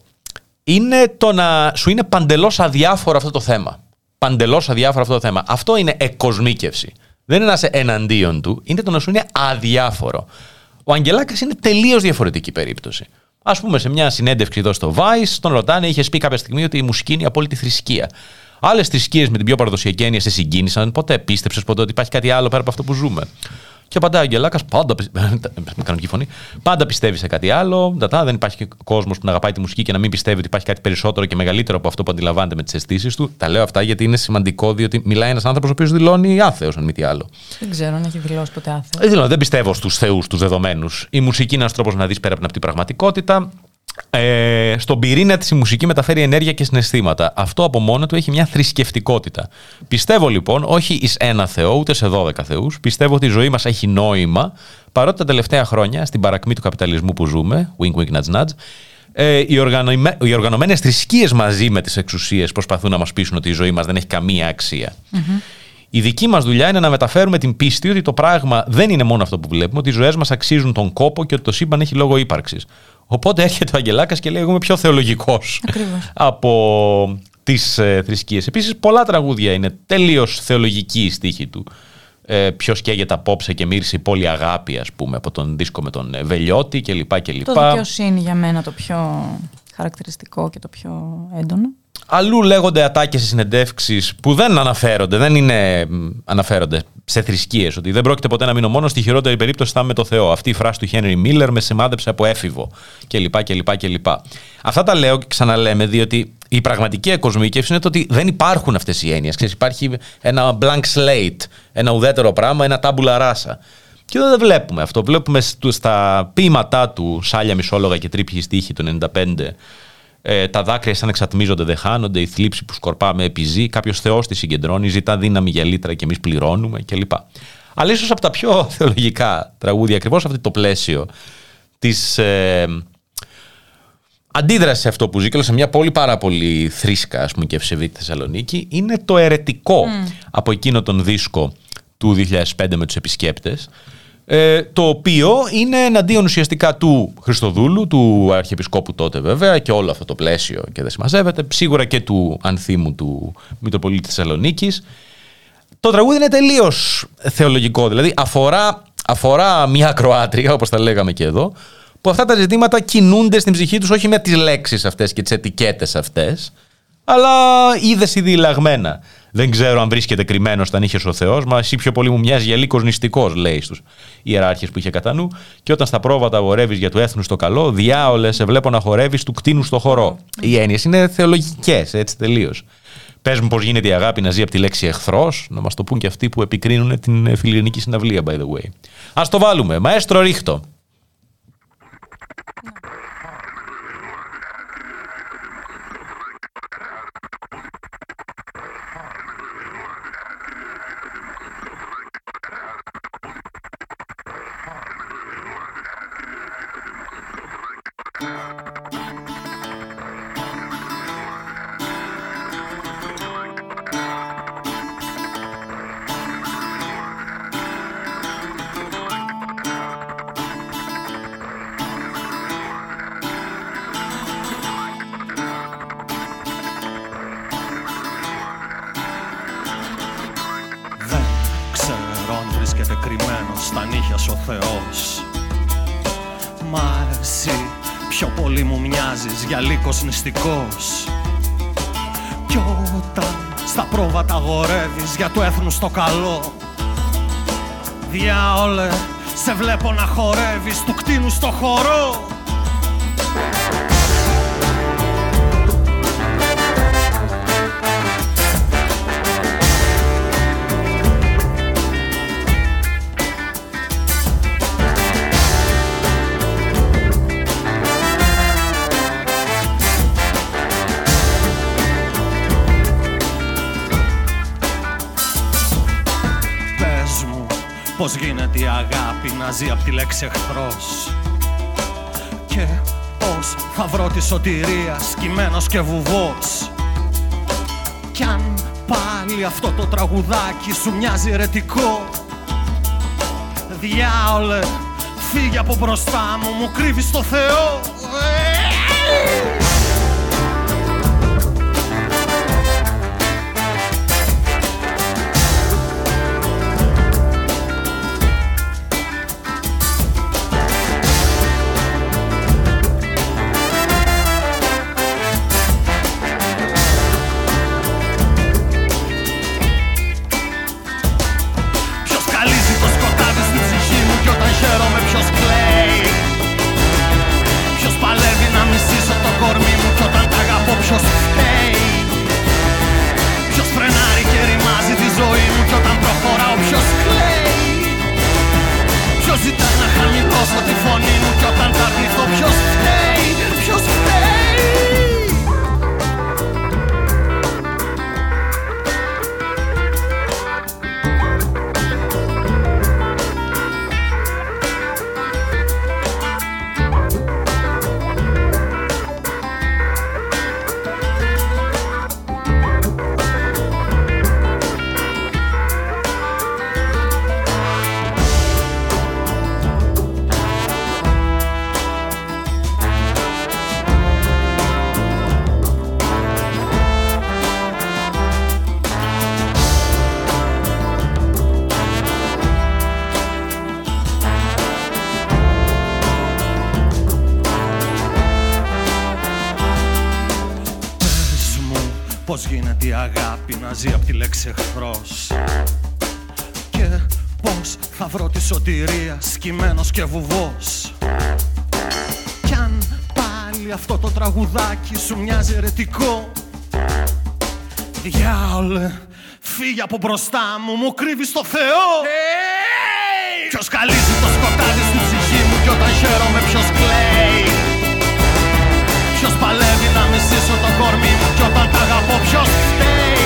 είναι το να σου είναι παντελώς αδιάφορο αυτό το θέμα. Παντελώς αδιάφορο αυτό το θέμα. Αυτό είναι εκοσμίκευση. Δεν είναι να είσαι εναντίον του, είναι το να σου είναι αδιάφορο. Ο Αγγελάκας είναι τελείως διαφορετική περίπτωση. Α πούμε, σε μια συνέντευξη εδώ στο Vice, τον ρωτάνε, είχε πει κάποια στιγμή ότι η μουσική είναι η απόλυτη θρησκεία. Άλλες θρησκείες με την πιο παραδοσιακή έννοια σε συγκίνησαν. Ποτέ πίστεψες ποτέ ότι υπάρχει κάτι άλλο πέρα από αυτό που ζούμε. Και απαντάει ο Αγγελάκας, πάντα. πι- Με κανονική φωνή. Πάντα πιστεύει σε κάτι άλλο. Τατά, δεν υπάρχει κόσμος που να αγαπάει τη μουσική και να μην πιστεύει ότι υπάρχει κάτι περισσότερο και μεγαλύτερο από αυτό που αντιλαμβάνεται με τις αισθήσεις του. Τα λέω αυτά γιατί είναι σημαντικό, διότι μιλάει ένας άνθρωπος ο οποίος δηλώνει άθεος, αν μη τι άλλο. Δεν ξέρω αν έχει δηλώσει ποτέ άθεος. Δεν, δηλώνω, δεν πιστεύω στους θεούς, τους δεδομένους. Η μουσική είναι ένας τρόπος να δεις πέρα από την πραγματικότητα. Ε, στον πυρήνα της η μουσική μεταφέρει ενέργεια και συναισθήματα. Αυτό από μόνο του έχει μια θρησκευτικότητα. Πιστεύω λοιπόν, όχι εις ένα Θεό, ούτε σε 12 θεούς. Πιστεύω ότι η ζωή μας έχει νόημα, παρότι τα τελευταία χρόνια, στην παρακμή του καπιταλισμού που ζούμε, wink wink nudge nudge, ε, οι, οργανωμέ, οι οργανωμένες θρησκείες μαζί με τις εξουσίες προσπαθούν να μας πείσουν ότι η ζωή μας δεν έχει καμία αξία. Η δική μας δουλειά είναι να μεταφέρουμε την πίστη ότι το πράγμα δεν είναι μόνο αυτό που βλέπουμε, ότι οι ζωές μας αξίζουν τον κόπο και ότι το σύμπαν έχει λόγο ύπαρξης. Οπότε έρχεται ο Αγγελάκας και λέει: Εγώ είμαι πιο θεολογικός Ακριβώς. από τις ε, θρησκείες. Επίσης, πολλά τραγούδια είναι τελείως θεολογική η στίχη του. Ε, Ποιος καίγεται απόψε και μύρισε η πόλη αγάπη, ας πούμε, από τον δίσκο με τον ε, Βελιώτη κλπ. κλπ. Το δικαιοσύνη για μένα το πιο χαρακτηριστικό και το πιο έντονο. Αλλού λέγονται ατάκες σε συνεντεύξεις που δεν αναφέρονται, δεν είναι μ, αναφέρονται σε θρησκείες. Ότι δεν πρόκειται ποτέ να μείνω μόνος, στη χειρότερη περίπτωση θα είμαι με το Θεό. Αυτή η φράση του Χένρι Μίλλερ με σημάδεψε από έφηβο κλπ. κλπ, κλπ. Αυτά τα λέω και ξαναλέμε διότι η πραγματική εκοσμίκευση είναι το ότι δεν υπάρχουν αυτές οι έννοιες. Υπάρχει ένα blank slate, ένα ουδέτερο πράγμα, ένα τάμπουλα ράσα. Και εδώ δεν βλέπουμε αυτό. Βλέπουμε στου- στα ποίηματά του Σάλια Μισόλογα και Τρίπιοι στίχη του 95 ε, τα δάκρυα σαν εξατμίζονται, δεν χάνονται, η θλίψη που σκορπάμε επιζεί, κάποιος Θεός τη συγκεντρώνει, ζητά δύναμη για λίτρα και εμείς πληρώνουμε κλπ. Αλλά ίσως από τα πιο θεολογικά τραγούδια, ακριβώς αυτό το πλαίσιο της ε, αντίδρασης σε αυτό που ζει και σε μια πόλη πάρα πολύ θρήσκα, ας πούμε, και ευσεβή τη Θεσσαλονίκη, είναι το ερετικό από εκείνο τον δίσκο του 2005 με τους επισκέπτες ε, το οποίο είναι εναντίον ουσιαστικά του Χριστοδούλου, του Αρχιεπισκόπου τότε βέβαια και όλο αυτό το πλαίσιο και δεν συμμαζεύεται, σίγουρα και του ανθίμου του Μητροπολίτη Θεσσαλονίκης. Το τραγούδι είναι τελείως θεολογικό, δηλαδή αφορά, αφορά μια ακροάτρια, όπως τα λέγαμε και εδώ, που αυτά τα ζητήματα κινούνται στην ψυχή τους όχι με τις λέξεις αυτές και τις ετικέτες αυτές, αλλά είδες ειδηλαγμένα. Δεν ξέρω αν βρίσκεται κρυμμένος στα νύχια ο Θεός, μα εσύ πιο πολύ μου μοιάζει για λύκος νηστικός, λέει στους ιεράρχες που είχε κατά νου. Και όταν στα πρόβατα αγορεύει για του έθνους το καλό, διάολες σε βλέπω να χορεύεις του κτίνους στο χορό. Οι έννοιες είναι θεολογικές, έτσι τελείως. Πες μου πώς γίνεται η αγάπη να ζει από τη λέξη εχθρός, να μας το πούν και αυτοί που επικρίνουν την φιλιρινική συναυλία, by the way. Α το βάλουμε. Μαέστρο ρίχτο. Μου μοιάζεις για λύκος νηστικός Κι όταν στα πρόβατα αγορεύεις για του έθνους το καλό Διάολε, σε βλέπω να χορεύεις του κτίνου στο χορό η αγάπη να ζει απ' τη λέξη εχθρός. Και πως θα βρω της σωτηρίας σκυμμένος και βουβός. Κι αν πάλι αυτό το τραγουδάκι σου μοιάζει ερετικό Διάολε, φύγε από μπροστά μου, μου κρύβεις το Θεό σκυμμένος και βουβός. Κι αν πάλι αυτό το τραγουδάκι σου μοιάζει ερετικό Διάολε, φύγε από μπροστά μου, μου κρύβεις το Θεό. Hey! Ποιος καλύζει το σκοτάδι στην ψυχή μου κι όταν χαίρομαι ποιος κλαίει. Ποιος παλεύει να μισήσω το κορμί μου κι όταν τα αγαπώ ποιος φταίει.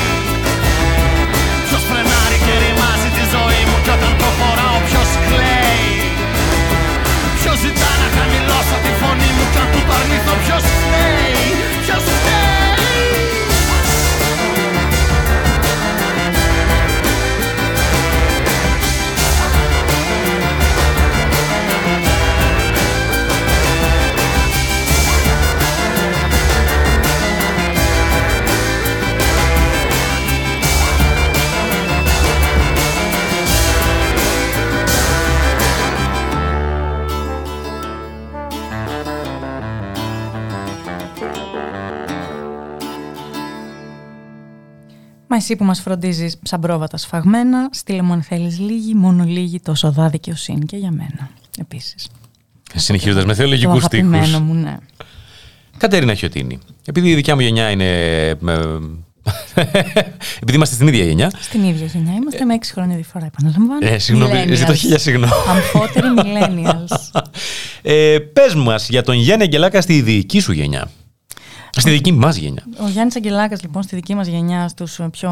Ποιος φρενάρει και ρημάζει τη ζωή μου κι όταν προχωράω ποιος κλαίει εσύ που μας φροντίζεις σαν πρόβατα σφαγμένα, στείλε μου αν θέλεις λίγη, μόνο λίγη, τόσο δά δικαιοσύνη και για μένα επίσης. Συνεχίζοντας με Το θεολογικού στίχους. αγαπημένο μου, ναι. Κατέρινα Χιωτίνη. Επειδή η δικιά μου γενιά είναι. με- Επειδή είμαστε στην ίδια γενιά. Στην ίδια γενιά είμαστε με έξι χρόνια διαφορά, επαναλαμβάνω. Ε, συγγνώμη, Millennials. ζητώ χίλια συγγνώμη. Αμφότεροι millennials. Ε, Πες μας για τον Γιάννη Αγγελάκα στη δική σου γενιά. Στη δική μας γενιά. Ο Γιάννης Αγγελάκας λοιπόν στη δική μας γενιά στους πιο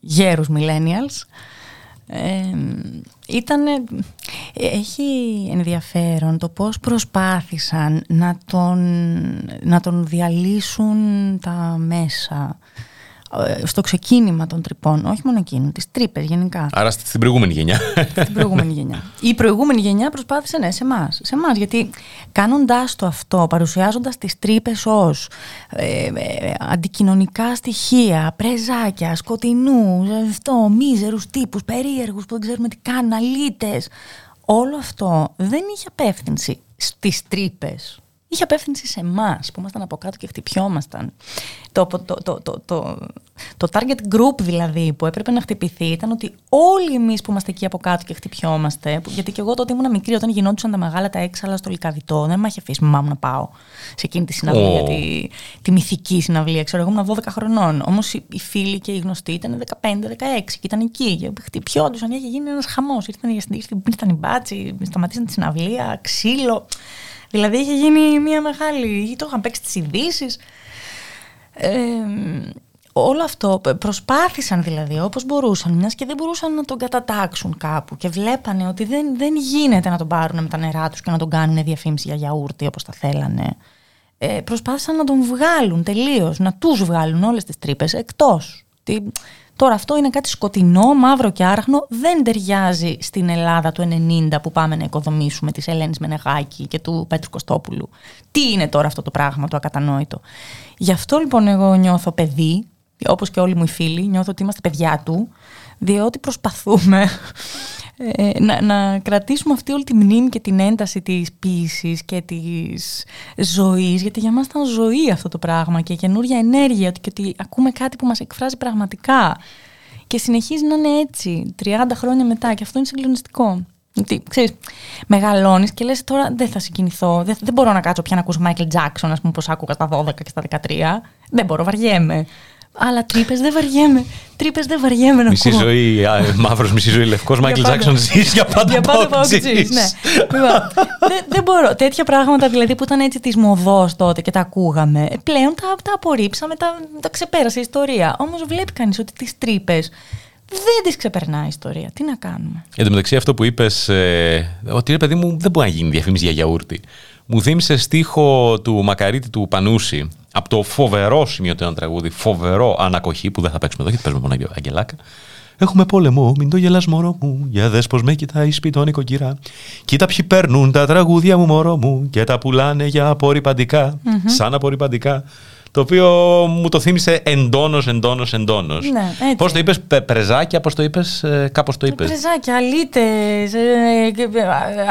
γέρους millennials ε, ήταν, έχει ενδιαφέρον το πώς προσπάθησαν να τον, να τον διαλύσουν τα μέσα ε, στο ξεκίνημα των τρυπών, όχι μόνο εκείνου, τις τρύπες γενικά Άρα στην προηγούμενη γενιά. στην προηγούμενη γενιά. Η προηγούμενη γενιά προσπάθησε ναι, σε εμάς. Σε εμάς, γιατί κάνοντάς το αυτό, παρουσιάζοντας τις τρύπες ως ε, ε, αντικοινωνικά στοιχεία, πρεζάκια, σκοτεινούς, αυτό, μίζερους τύπους, περίεργους που δεν ξέρουμε τι κάνουν, αλήτες. Όλο αυτό δεν είχε απεύθυνση στις τρύπες. Είχε απεύθυνση σε εμάς που ήμασταν από κάτω και χτυπιόμασταν. Το, το, το, το, το, το, το target group δηλαδή που έπρεπε να χτυπηθεί ήταν ότι όλοι εμείς που είμαστε εκεί από κάτω και χτυπιόμαστε. που- Γιατί και εγώ τότε ήμουν μικρή όταν γινόντουσαν τα μεγάλα τα έξαλα στο λικαβιτό. Δεν με είχε αφήσει η μαμά μου να πάω σε εκείνη τη συναυλία, Ω. τη, τη μυθική συναυλία. Ξέρω, εγώ ήμουν 12 χρονών. Όμως οι, οι φίλοι και οι γνωστοί ήταν 15-16 και ήταν εκεί. Και χτυπιόντουσαν, είχε γίνει ένας χαμός. Ήρθαν, οι- ήρθαν, ήρθαν οι μπάτσι, σταματήσαν τη συναυλία, ξύλο. Δηλαδή είχε γίνει μια μεγάλη. Το είχαν παίξει τις ειδήσεις. Ε, όλο αυτό π- προσπάθησαν δηλαδή όπως μπορούσαν μιας και δεν μπορούσαν να τον κατατάξουν κάπου και βλέπανε ότι δεν, δεν γίνεται να τον πάρουν με τα νερά τους και να τον κάνουν διαφήμιση για γιαούρτι όπως τα θέλανε ε, προσπάθησαν να τον βγάλουν τελείως να τους βγάλουν όλες τις τρύπες εκτός Τι, τώρα αυτό είναι κάτι σκοτεινό, μαύρο και άραχνο. Δεν ταιριάζει στην Ελλάδα του 90 που πάμε να οικοδομήσουμε της Ελένης Μενεγάκη και του Πέτρου Κωστόπουλου. Τι είναι τώρα αυτό το πράγμα το ακατανόητο; Γι' αυτό λοιπόν εγώ νιώθω παιδί, όπως και όλοι μου οι φίλοι, νιώθω ότι είμαστε παιδιά του, διότι προσπαθούμε ε, να, να κρατήσουμε αυτή όλη τη μνήμη και την ένταση της ποίησης και της ζωής, γιατί για μας ήταν ζωή αυτό το πράγμα και καινούρια ενέργεια ότι- και ότι ακούμε κάτι που μας εκφράζει πραγματικά και συνεχίζει να είναι έτσι 30 χρόνια μετά και αυτό είναι συγκλονιστικό. Γιατί, ξέρεις, μεγαλώνεις και λες τώρα δεν θα συγκινηθώ, δεν, δεν μπορώ να κάτσω πια να ακούσω Michael Jackson, ας πούμε, πώς άκουγα στα 12 και στα 13. Δεν μπορώ, βαριέμαι. Αλλά τρύπες δεν βαριέμαι. Τρύπες δεν βαριέμαι να Μισή ακούω. ζωή μαύρος, μισή ζωή λευκός. Μάικλ πάντα. Τζάξον ζεις για πάντα. Για πάντα πάω πάω και ζεις, ναι. Λοιπόν, δεν, δεν μπορώ. Τέτοια πράγματα δηλαδή που ήταν έτσι της μοδός τότε και τα ακούγαμε. ε, Πλέον τα, τα απορρίψαμε, τα, τα ξεπέρασε η ιστορία. Όμως βλέπει κανείς ότι τις τρύπες δεν τις ξεπερνάει η ιστορία. Τι να κάνουμε; Εν τω μεταξύ, αυτό που είπες, ότι ρε παιδί μου δεν μπορεί να γίνει διαφήμιση για γιαούρτι. Μου θύμισε στίχο του Μακαρίτη του Πανούση από το φοβερό σημειωτέο τραγούδι, φοβερό ανακοχή που δεν θα παίξουμε εδώ γιατί παίζουμε μόνο Αγγελάκα. Έχουμε πόλεμο, μην το γελάς μωρό μου, για δες πως με κοιτάει σπίτι νοικοκυρά. Κοίτα ποιοι παίρνουν τα τραγούδια μου μωρό μου και τα πουλάνε για απορριπαντικα σαν απορριπαντικά. Το οποίο μου το θύμισε εντόνως, εντόνως, εντόνως. Ναι, έτσι. Πώς το είπες, πε- πρεζάκια, πώς το είπες, ε, κάπως το είπες; Πρεζάκια, αλήτες,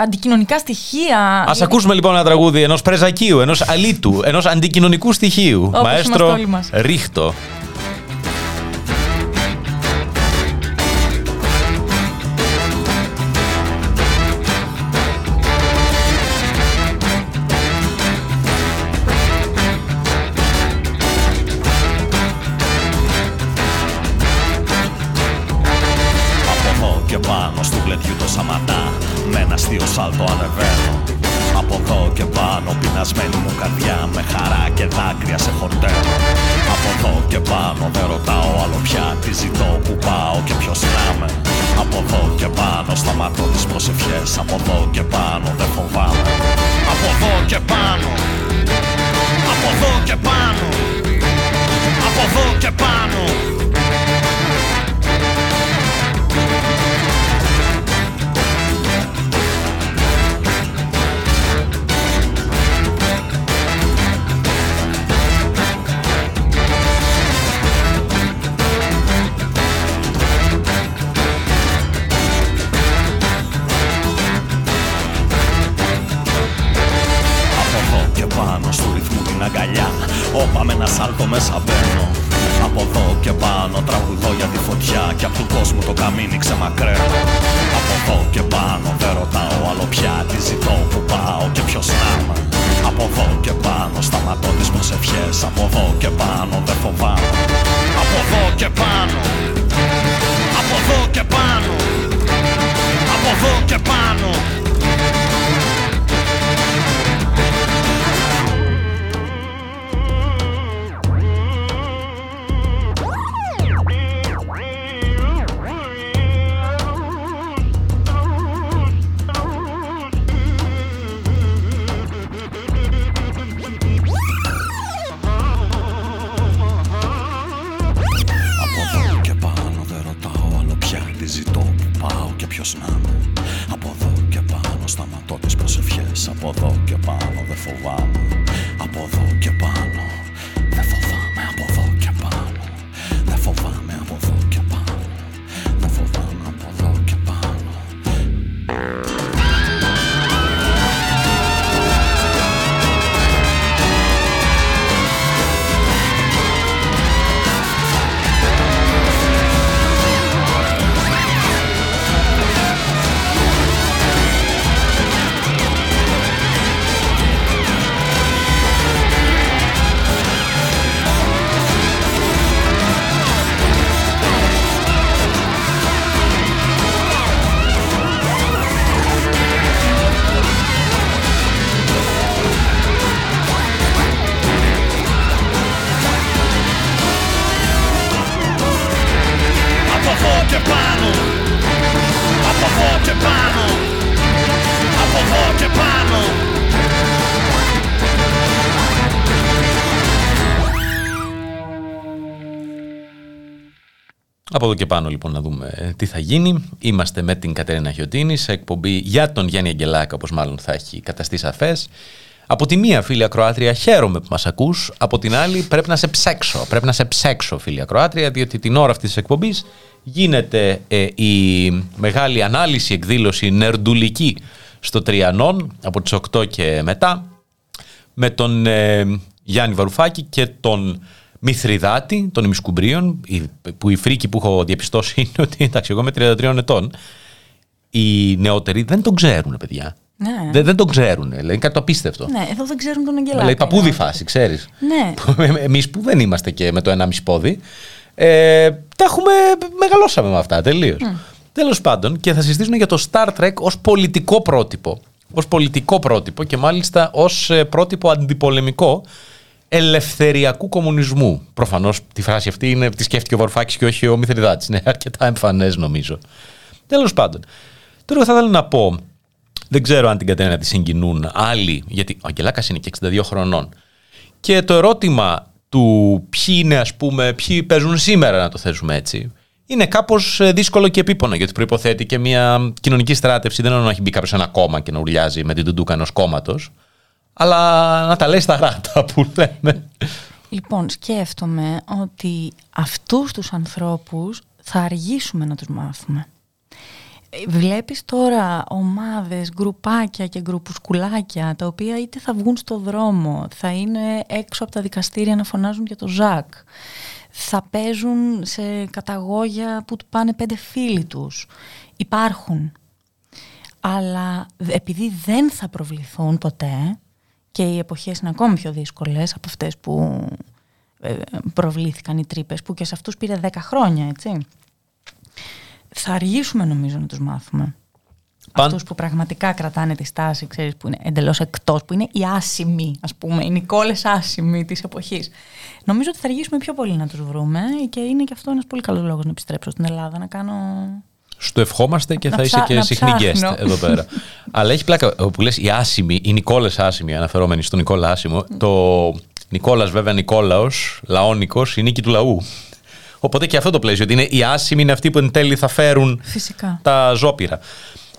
αντικοινωνικά στοιχεία. Α ακούσουμε λοιπόν ένα τραγούδι ενός πρεζακίου, ενός αλήτου, ενός αντικοινωνικού στοιχείου. Όπως είμαστε Μαέστρο όλοι μας. Ρίχτο. Πάνω σταματώ τις προσευχές Από εδώ και πάνω δεν φοβάμαι. Από εδώ και πάνω. Από εδώ και πάνω. Από εδώ και πάνω εδώ και πάνω λοιπόν να δούμε ε, τι θα γίνει. Είμαστε με την Κατερίνα Χιωτίνη σε εκπομπή για τον Γιάννη Αγγελάκα, όπως μάλλον θα έχει καταστεί σαφές. Από τη μία φίλη ακροάτρια χαίρομαι που μας ακούς, από την άλλη πρέπει να σε ψέξω, πρέπει να σε ψέξω φίλη ακροάτρια, διότι την ώρα αυτής της εκπομπής γίνεται ε, η μεγάλη ανάλυση εκδήλωση νερντουλική στο Τριανόν από τις 8 και μετά με τον ε, Γιάννη Βαρουφάκη και τον Μηθριδάτη των ημισκουμπρίων, που η φρίκη που έχω διαπιστώσει είναι ότι εντάξει, εγώ είμαι 33 ετών. Οι νεότεροι δεν τον ξέρουν, παιδιά. Ναι. Δεν, δεν τον ξέρουν. Λέει, είναι κάτι το απίστευτο. Ναι, εδώ δεν ξέρουν τον Αγγελάκη. Λέει παππούδη φάση, ξέρεις. Ναι. Εμείς που δεν είμαστε και με το 1,5 πόδι, ε, τα έχουμε. μεγαλώσαμε με αυτά τελείως. Mm. Τέλος πάντων, και θα συζητήσουμε για το Star Trek ως πολιτικό πρότυπο. Ω πολιτικό πρότυπο και μάλιστα ως ε, πρότυπο αντιπολεμικό ελευθεριακού κομμουνισμού. Προφανώς τη φράση αυτή είναι, τη σκέφτηκε ο Βαρουφάκης και όχι ο Μηθριδάτη. Είναι αρκετά εμφανές νομίζω. Τέλος πάντων. Τώρα θα ήθελα να πω, δεν ξέρω αν την Κατερίνα τη συγκινούν άλλοι, γιατί ο Αγγελάκας είναι και 62 χρονών. Και το ερώτημα του ποιοι είναι, ας πούμε, ποιοι παίζουν σήμερα, να το θέσουμε έτσι, είναι κάπως ε, δύσκολο και επίπονο, γιατί προποθέτει και μια κοινωνική στράτευση. Δεν είναι να έχει μπει κάποιος σε ένα κόμμα και να ουρλιάζει με την τουντούκα ενό κόμματος αλλά να τα λέει στα ράτα που λέμε. Λοιπόν, σκέφτομαι ότι αυτούς τους ανθρώπους θα αργήσουμε να τους μάθουμε. Βλέπεις τώρα ομάδες, γκρουπάκια και γκρουπουσκουλάκια τα οποία είτε θα βγουν στο δρόμο, θα είναι έξω από τα δικαστήρια να φωνάζουν για το Ζακ, θα παίζουν σε καταγόγια που του πάνε πέντε φίλοι τους. Υπάρχουν. Αλλά επειδή δεν θα προβληθούν ποτέ, και οι εποχές είναι ακόμη πιο δύσκολες από αυτές που ε, προβλήθηκαν οι τρύπες, που και σε αυτούς πήρε 10 χρόνια, έτσι. θα αργήσουμε νομίζω να τους μάθουμε. Παν- Αυτούς που πραγματικά κρατάνε τη στάση, ξέρεις, που είναι εντελώς εκτός, που είναι οι άσημοι, ας πούμε, οι Νικόλες άσημοι της εποχής. Νομίζω ότι θα αργήσουμε πιο πολύ να τους βρούμε και είναι και αυτό ένας πολύ καλός λόγος να επιστρέψω στην Ελλάδα, να κάνω... Στο ευχόμαστε και Να θα είσαι ψά- και να συχνή guest ψάχνω. εδώ πέρα. Αλλά έχει πλάκα που λες οι άσημοι, οι Νικόλες άσημοι, αναφερόμενοι στον Νικόλα άσημο. Το Νικόλας βέβαια Νικόλαος, λαόνικος, η νίκη του λαού. Οπότε και αυτό το πλαίσιο, ότι είναι οι άσημοι είναι αυτοί που εν τέλει θα φέρουν Φυσικά. τα ζώπηρα.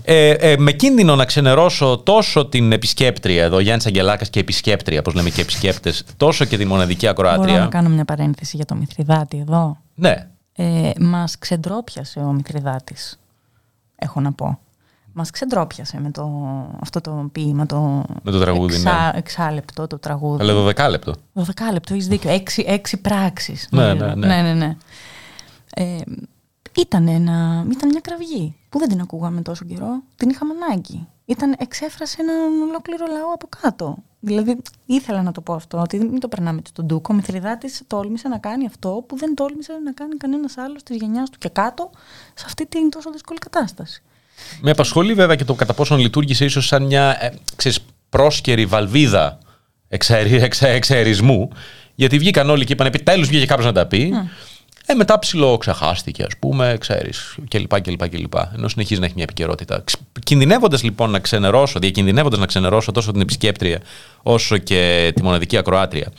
Ε, ε, με κίνδυνο να ξενερώσω τόσο την επισκέπτρια εδώ, Γιάννης Αγγελάκας και επισκέπτρια, όπω λέμε και επισκέπτες, τόσο και τη μοναδική Μπορώ να ακροάτρια. κάνω μια παρένθεση για το Μηθριδάτη εδώ; Ναι, Ε, μας ξεντρόπιασε ο Μηθριδάτης, έχω να πω. Μας ξεντρόπιασε με το, αυτό το ποίημα, το, Με το τραγούδι, ναι. εξάλεπτο το τραγούδι. αλλά 12 λεπτό. 12 λεπτό, έχεις δίκιο. Έξι, έξι πράξεις. Ναι, νομίζω. ναι, ναι. ναι, ναι. Ε, ήταν, ένα, ήταν μια κραυγή που δεν την ακούγαμε τόσο καιρό. Την είχαμε ανάγκη. Ήταν, εξέφρασε έναν ολόκληρο λαό από κάτω. Δηλαδή, ήθελα να το πω αυτό, ότι μην το περνάμε στον Τούκο. Ο Μηθριδάτης τόλμησε να κάνει αυτό που δεν τόλμησε να κάνει κανένας άλλος της γενιάς του και κάτω σε αυτή την τόσο δύσκολη κατάσταση. Με απασχολεί βέβαια και το κατά πόσον λειτουργήσε ίσως σαν μια ε, ξέρεις, πρόσκαιρη βαλβίδα εξαερι, εξα, εξαερισμού. Γιατί βγήκαν όλοι και είπαν επιτέλους βγήκε κάποιος να τα πει. Ε, μετά ψηλό ξεχάστηκε, ας πούμε, ξέρεις, κλπ. κλπ, κλπ. Ενώ συνεχίζει να έχει μια επικαιρότητα. Κινδυνεύοντας λοιπόν να ξενερώσω, διακινδυνεύοντας να ξενερώσω τόσο την επισκέπτρια όσο και τη μοναδική ακροάτρια.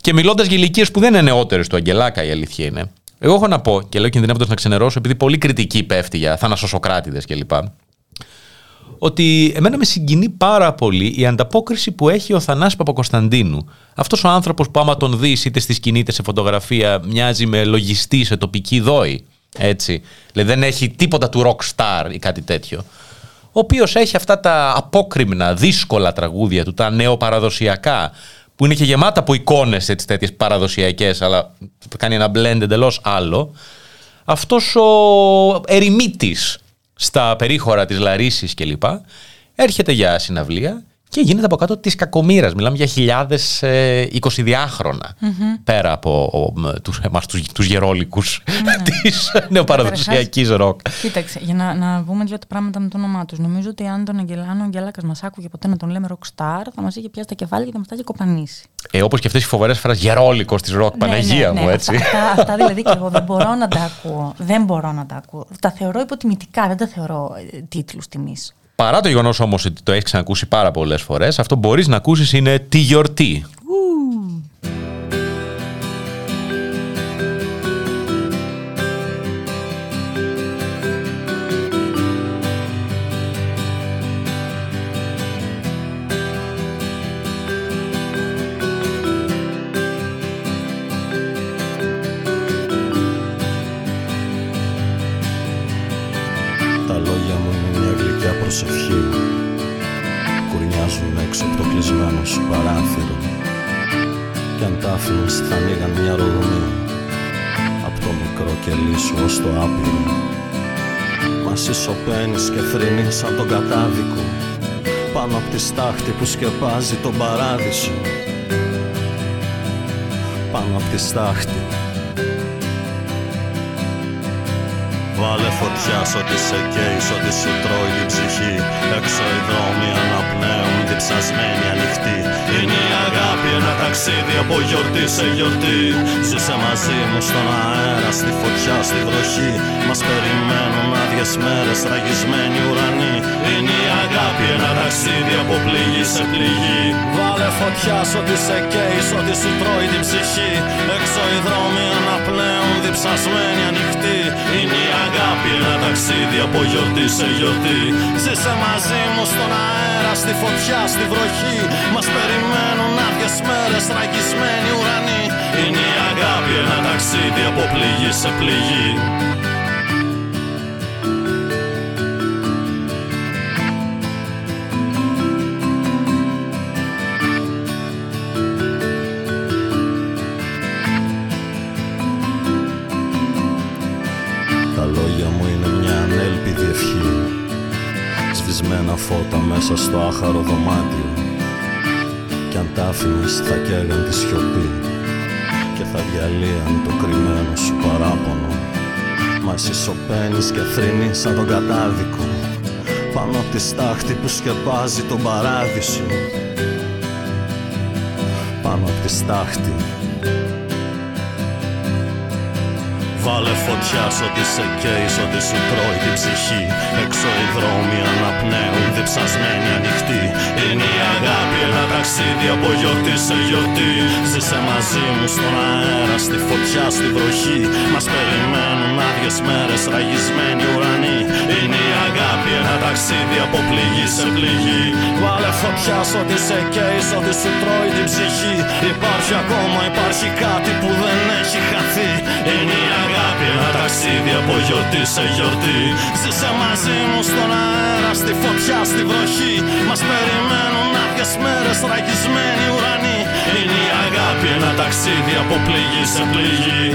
Και μιλώντας για ηλικίες που δεν είναι νεότερες του Αγγελάκα, η αλήθεια είναι. Εγώ έχω να πω και λέω κινδυνεύοντας να ξενερώσω, επειδή πολύ κριτική πέφτει για θανασοσοκράτηδες κλπ. Ότι εμένα με συγκινεί πάρα πολύ η ανταπόκριση που έχει ο Θανάσης Παπακοσταντίνου. Αυτός ο άνθρωπος που άμα τον δεις είτε στη σκηνή είτε σε φωτογραφία μοιάζει με λογιστή σε τοπική δόη. Έτσι. Δηλαδή δεν έχει τίποτα του rock star ή κάτι τέτοιο. Ο οποίος έχει αυτά τα απόκριμνα, δύσκολα τραγούδια του, τα νεοπαραδοσιακά, που είναι και γεμάτα από εικόνες τέτοιες παραδοσιακές, αλλά κάνει ένα blend εντελώς άλλο. Αυτός ο ερημίτης στα περίχωρα της Λαρίσης κλπ. Έρχεται για συναυλία και γίνεται από κάτω της κακομήρας. Μιλάμε για χιλιάδες ε, 22χρονα πέρα από ο, μ, τους, εμάς τους, τους γερόλικους της νεοπαραδοσιακής ροκ. Κοίταξε, για να, να πούμε δύο τα πράγματα με το όνομά τους. Νομίζω ότι αν τον Αγγελάνο ο Αγγελάκας μας άκουγε ποτέ να τον λέμε rockstar, θα μας είχε πιάσει τα κεφάλια και θα μας τα είχε κοπανίσει. Ε, όπως και αυτές οι φοβερές φράσεις γερόλικος της ροκ, Παναγία μου, έτσι. Ναι, Αυτά, αυτά, αυτά δηλαδή και εγώ δεν μπορώ να τα ακούω. Δεν μπορώ να τα ακούω. Τα θεωρώ υποτιμητικά, δεν τα θεωρώ ε, τίτλους τιμής. Παρά το γεγονός όμως ότι το έχεις ξανακούσει πάρα πολλές φορές, αυτό που μπορείς να ακούσεις είναι τη γιορτή. Τα Μα σοπαίνεις και θρυνείς σαν τον κατάδικο. Πάνω απ' τη στάχτη που σκεπάζει τον παράδεισο. Πάνω απ' τη στάχτη. Βάλε φωτιά σ' ό,τι σε καίει, σ' ό,τι σου τρώει την ψυχή. Έξω οι δρόμοι αναπνέουν, διψασμένοι ταξίδι από γιορτή σε γιορτή. Ζήσε μαζί μου στον αέρα, στη φωτιά, στη βροχή. Μας περιμένουν άδειες μέρες, ραγισμένοι ουρανοί. Είναι η αγάπη ένα ταξίδι από πληγή σε πληγή. Βάλε φωτιά σ' ό,τι σε καίει, σ' ό,τι σου τρώει την ψυχή. Έξω οι δρόμοι αναπνέουν, διψασμένοι ανοιχτοί. Είναι η αγάπη ένα ταξίδι από γιορτή σε γιορτή. Ζήσε μαζί μου στον αέρα, στη φωτιά, στη βροχή. Μας περιμένουν άδειες μέρες, ραγισμένοι ουρανοί Είναι η αγάπη ένα ταξίδι από πληγή σε πληγή. Τα λόγια μου είναι μια ανέλπιδη ευχή. Σβησμένα φώτα μέσα στο άχαρο δωμάτιο. Κι αν τα άφηνες θα καίγαν τη σιωπή Και θα διαλύαν το κρυμμένο σου παράπονο. Μα εσύ σωπαίνεις και θρύνεις σαν τον κατάδικο Πάνω από τη στάχτη που σκεπάζει τον παράδεισο. Πάνω από τη στάχτη Βάλε φωτιά σ' ό,τι σε καίει, σ' ό,τι σου τρώει την ψυχή. Έξω οι δρόμοι αναπνέουν, διψασμένοι ανοιχτοί. Είναι η αγάπη ένα ταξίδι από γιορτή σε γιορτή. Ζήσε μαζί μου στον αέρα, στη φωτιά, στη βροχή. Μας περιμένουν άδειες μέρες, ραγισμένοι ουρανοί. Είναι η αγάπη ένα ταξίδι από πληγή σε πληγή. Βάλε φωτιά σ' ό,τι σε καίει, σ' ό,τι σου τρώει την ψυχή. Υπάρχει ακόμα, υπάρχει κάτι που δεν έχει χαθεί. Είναι η αγάπη αγάπη ένα ταξίδι από γιορτή σε γιορτή. Ζήσε μαζί μου στον αέρα, στη φωτιά, στη βροχή. Μας περιμένουν άδειες μέρες, ραγισμένοι ουρανοί. Είναι η αγάπη ένα ταξίδι από πληγή σε πληγή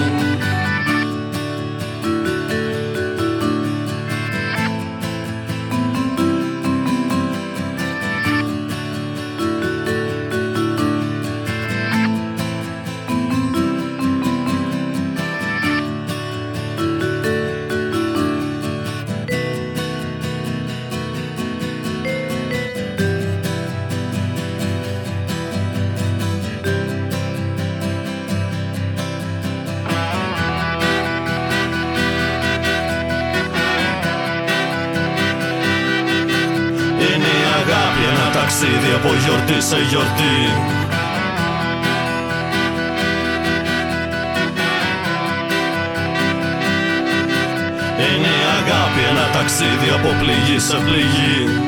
πληγή σε πληγή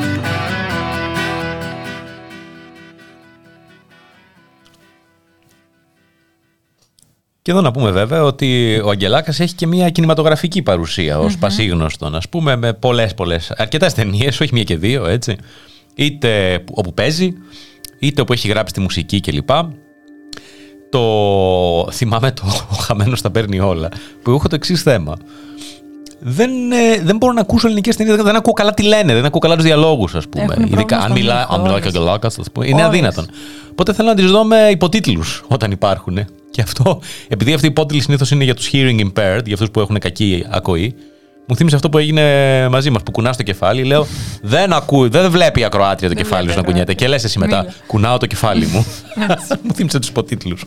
Και εδώ να πούμε βέβαια ότι ο Αγγελάκας έχει και μια κινηματογραφική παρουσία ως mm-hmm. πασίγνωστον, ας πούμε, με πολλές πολλές, αρκετές ταινίες, όχι μία και δύο, έτσι είτε όπου παίζει, είτε όπου έχει γράψει τη μουσική κλπ. Το θυμάμαι το «Ο χαμένος τα παίρνει όλα», που έχω το εξής θέμα. Δεν, ε, δεν μπορώ να ακούσω ελληνικές ταινίες, δεν ακούω καλά τι λένε, δεν ακούω καλά τους διαλόγους, ας πούμε. Ειδικά αν μιλά, αν μιλάει και ο ας πούμε. Είναι αδύνατον. Οπότε θέλω να τις δω με υποτίτλους όταν υπάρχουν. Και αυτό, επειδή αυτοί οι υπότιτλοι συνήθως είναι για τους hearing impaired, για αυτούς που έχουν κακή ακοή, μου θύμισε αυτό που έγινε μαζί μας, που κουνάς το κεφάλι. Λέω, δεν, ακούει, δεν βλέπει η ακροάτρια το κεφάλι σου να κουνιέται. Και λες εσύ μετά, κουνάω το κεφάλι μου. μου θύμισε τους υποτίτλους.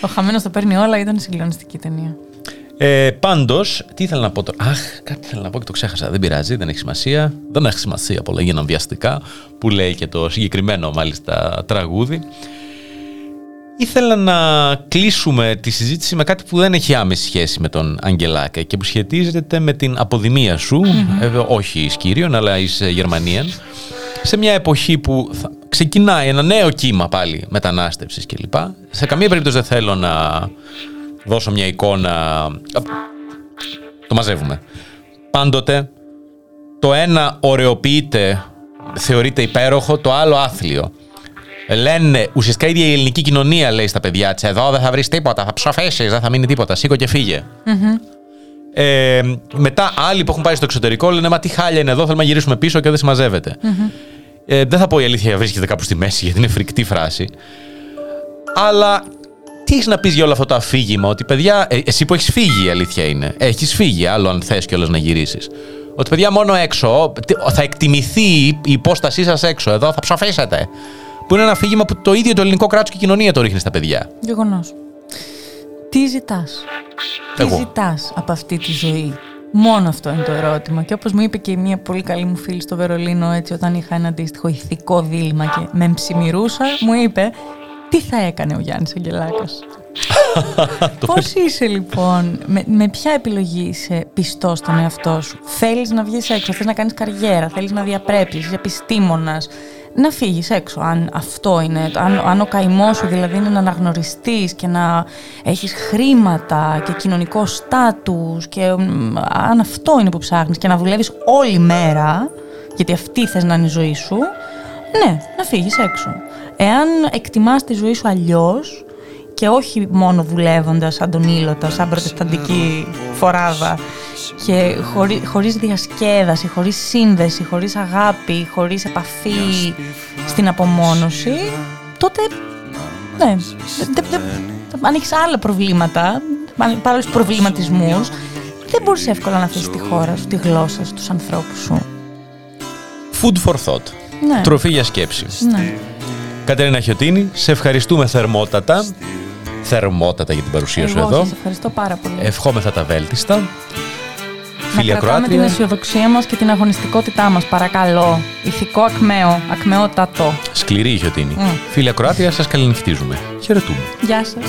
Ο Χαμένος το παίρνει όλα, ήταν συγκλονιστική ταινία. Ε, Πάντως, τι ήθελα να πω τώρα; Αχ, κάτι ήθελα να πω και το ξέχασα. Δεν πειράζει, δεν έχει σημασία. Δεν έχει σημασία πολλά γίναν βιαστικά, που λέει και το συγκεκριμένο μάλιστα τραγούδι. Ήθελα να κλείσουμε τη συζήτηση με κάτι που δεν έχει άμεση σχέση με τον Αγγελάκα και που σχετίζεται με την αποδημία σου, mm όχι εις Κύριον, αλλά εις ε, Γερμανία, σε μια εποχή που θα ξεκινάει ένα νέο κύμα πάλι μετανάστευσης κλπ. Σε καμία περίπτωση δεν θέλω να δώσω μια εικόνα... Το μαζεύουμε. Πάντοτε το ένα ωρεοποιείται, θεωρείται υπέροχο, το άλλο άθλιο. Λένε ουσιαστικά η ίδια η ελληνική κοινωνία λέει στα παιδιά τη: Εδώ δεν θα βρεις τίποτα, θα ψοφέσεις, δεν θα μείνει τίποτα. Σήκω και φύγε. Ε, μετά άλλοι που έχουν πάει στο εξωτερικό λένε Μα τι χάλια είναι εδώ, θέλουμε να γυρίσουμε πίσω και δεν συμμαζεύεται. Ε, δεν θα πω η αλήθεια βρίσκεται κάπου στη μέση γιατί είναι φρικτή φράση. Αλλά τι έχεις να πεις για όλο αυτό το αφήγημα, ότι παιδιά, ε, εσύ που έχεις φύγει η αλήθεια είναι. Έχεις φύγει, άλλο αν θες κιόλας να γυρίσεις. Ότι παιδιά μόνο έξω θα εκτιμηθεί η υπόστασή σας έξω. Εδώ θα ψοφήσετε που είναι ένα αφήγημα που το ίδιο το ελληνικό κράτος και η κοινωνία το ρίχνει στα παιδιά. Γεγονός. Τι ζητάς; Τι ζητάς από αυτή τη ζωή; Μόνο αυτό είναι το ερώτημα. Και όπως μου είπε και μια πολύ καλή μου φίλη στο Βερολίνο, έτσι, όταν είχα ένα αντίστοιχο ηθικό δίλημα και με ψημυρούσα, μου είπε τι θα έκανε ο Γιάννης Αγγελάκας; Πώς είσαι λοιπόν, με, με ποια επιλογή είσαι πιστός στον εαυτό σου, Θέλεις να βγεις έξω, θέλεις να κάνεις καριέρα, θέλεις να διαπρέψει, είσαι επιστήμονας, να φύγεις έξω. Αν αυτό είναι, αν, αν ο καημός σου δηλαδή είναι να αναγνωριστείς και να έχεις χρήματα και κοινωνικό στάτους και αν αυτό είναι που ψάχνεις και να δουλεύεις όλη μέρα, γιατί αυτή θες να είναι η ζωή σου, ναι, να φύγεις έξω. Εάν εκτιμάς τη ζωή σου αλλιώς και όχι μόνο δουλεύοντας σαν τον Ήλωτα, σαν προτεσταντική φοράδα και χωρί, χωρίς διασκέδαση, χωρίς σύνδεση, χωρίς αγάπη, χωρίς επαφή στην απομόνωση, τότε ναι, αν έχεις άλλα προβλήματα, άλλους προβληματισμούς, δεν μπορείς εύκολα να θες τη χώρα σου, τη γλώσσα σου, τους ανθρώπους σου. Food for thought. Ναι. Τροφή για σκέψη. Ναι. Κατερίνα Χιωτίνη, σε ευχαριστούμε θερμότατα. Θερμότατα για την παρουσία σου Εγώ εδώ. σας ευχαριστώ πάρα πολύ. Ευχόμεθα τα βέλτιστα. να Φίλοι κρατάμε την ακροάτρια, αισιοδοξία μας και την αγωνιστικότητά μας, παρακαλώ. Ηθικό ακμαίο, ακμεότατο. σκληρή η Χιωτίνη. Μμ. Φίλοι ακροάτρια, σας καληνυχτίζουμε. Χαιρετούμε. Γεια σας.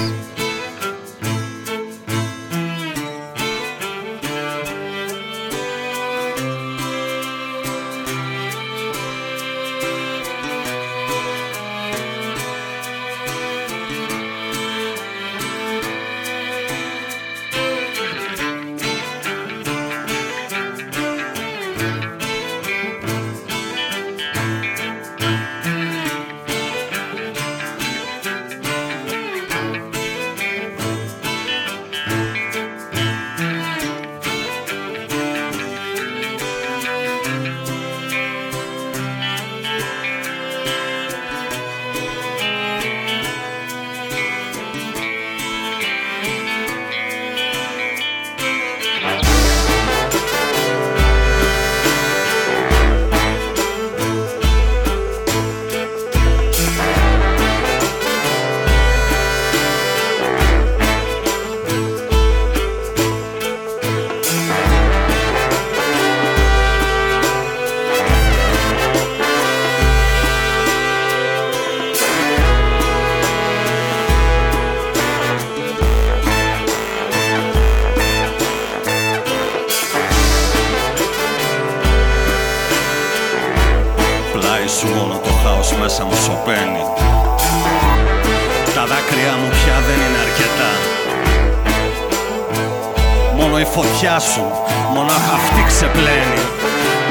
Φωτιά σου, μονάχα αυτή ξεπλένει.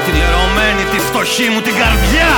Τη λερωμένη, τη φτωχή μου την καρδιά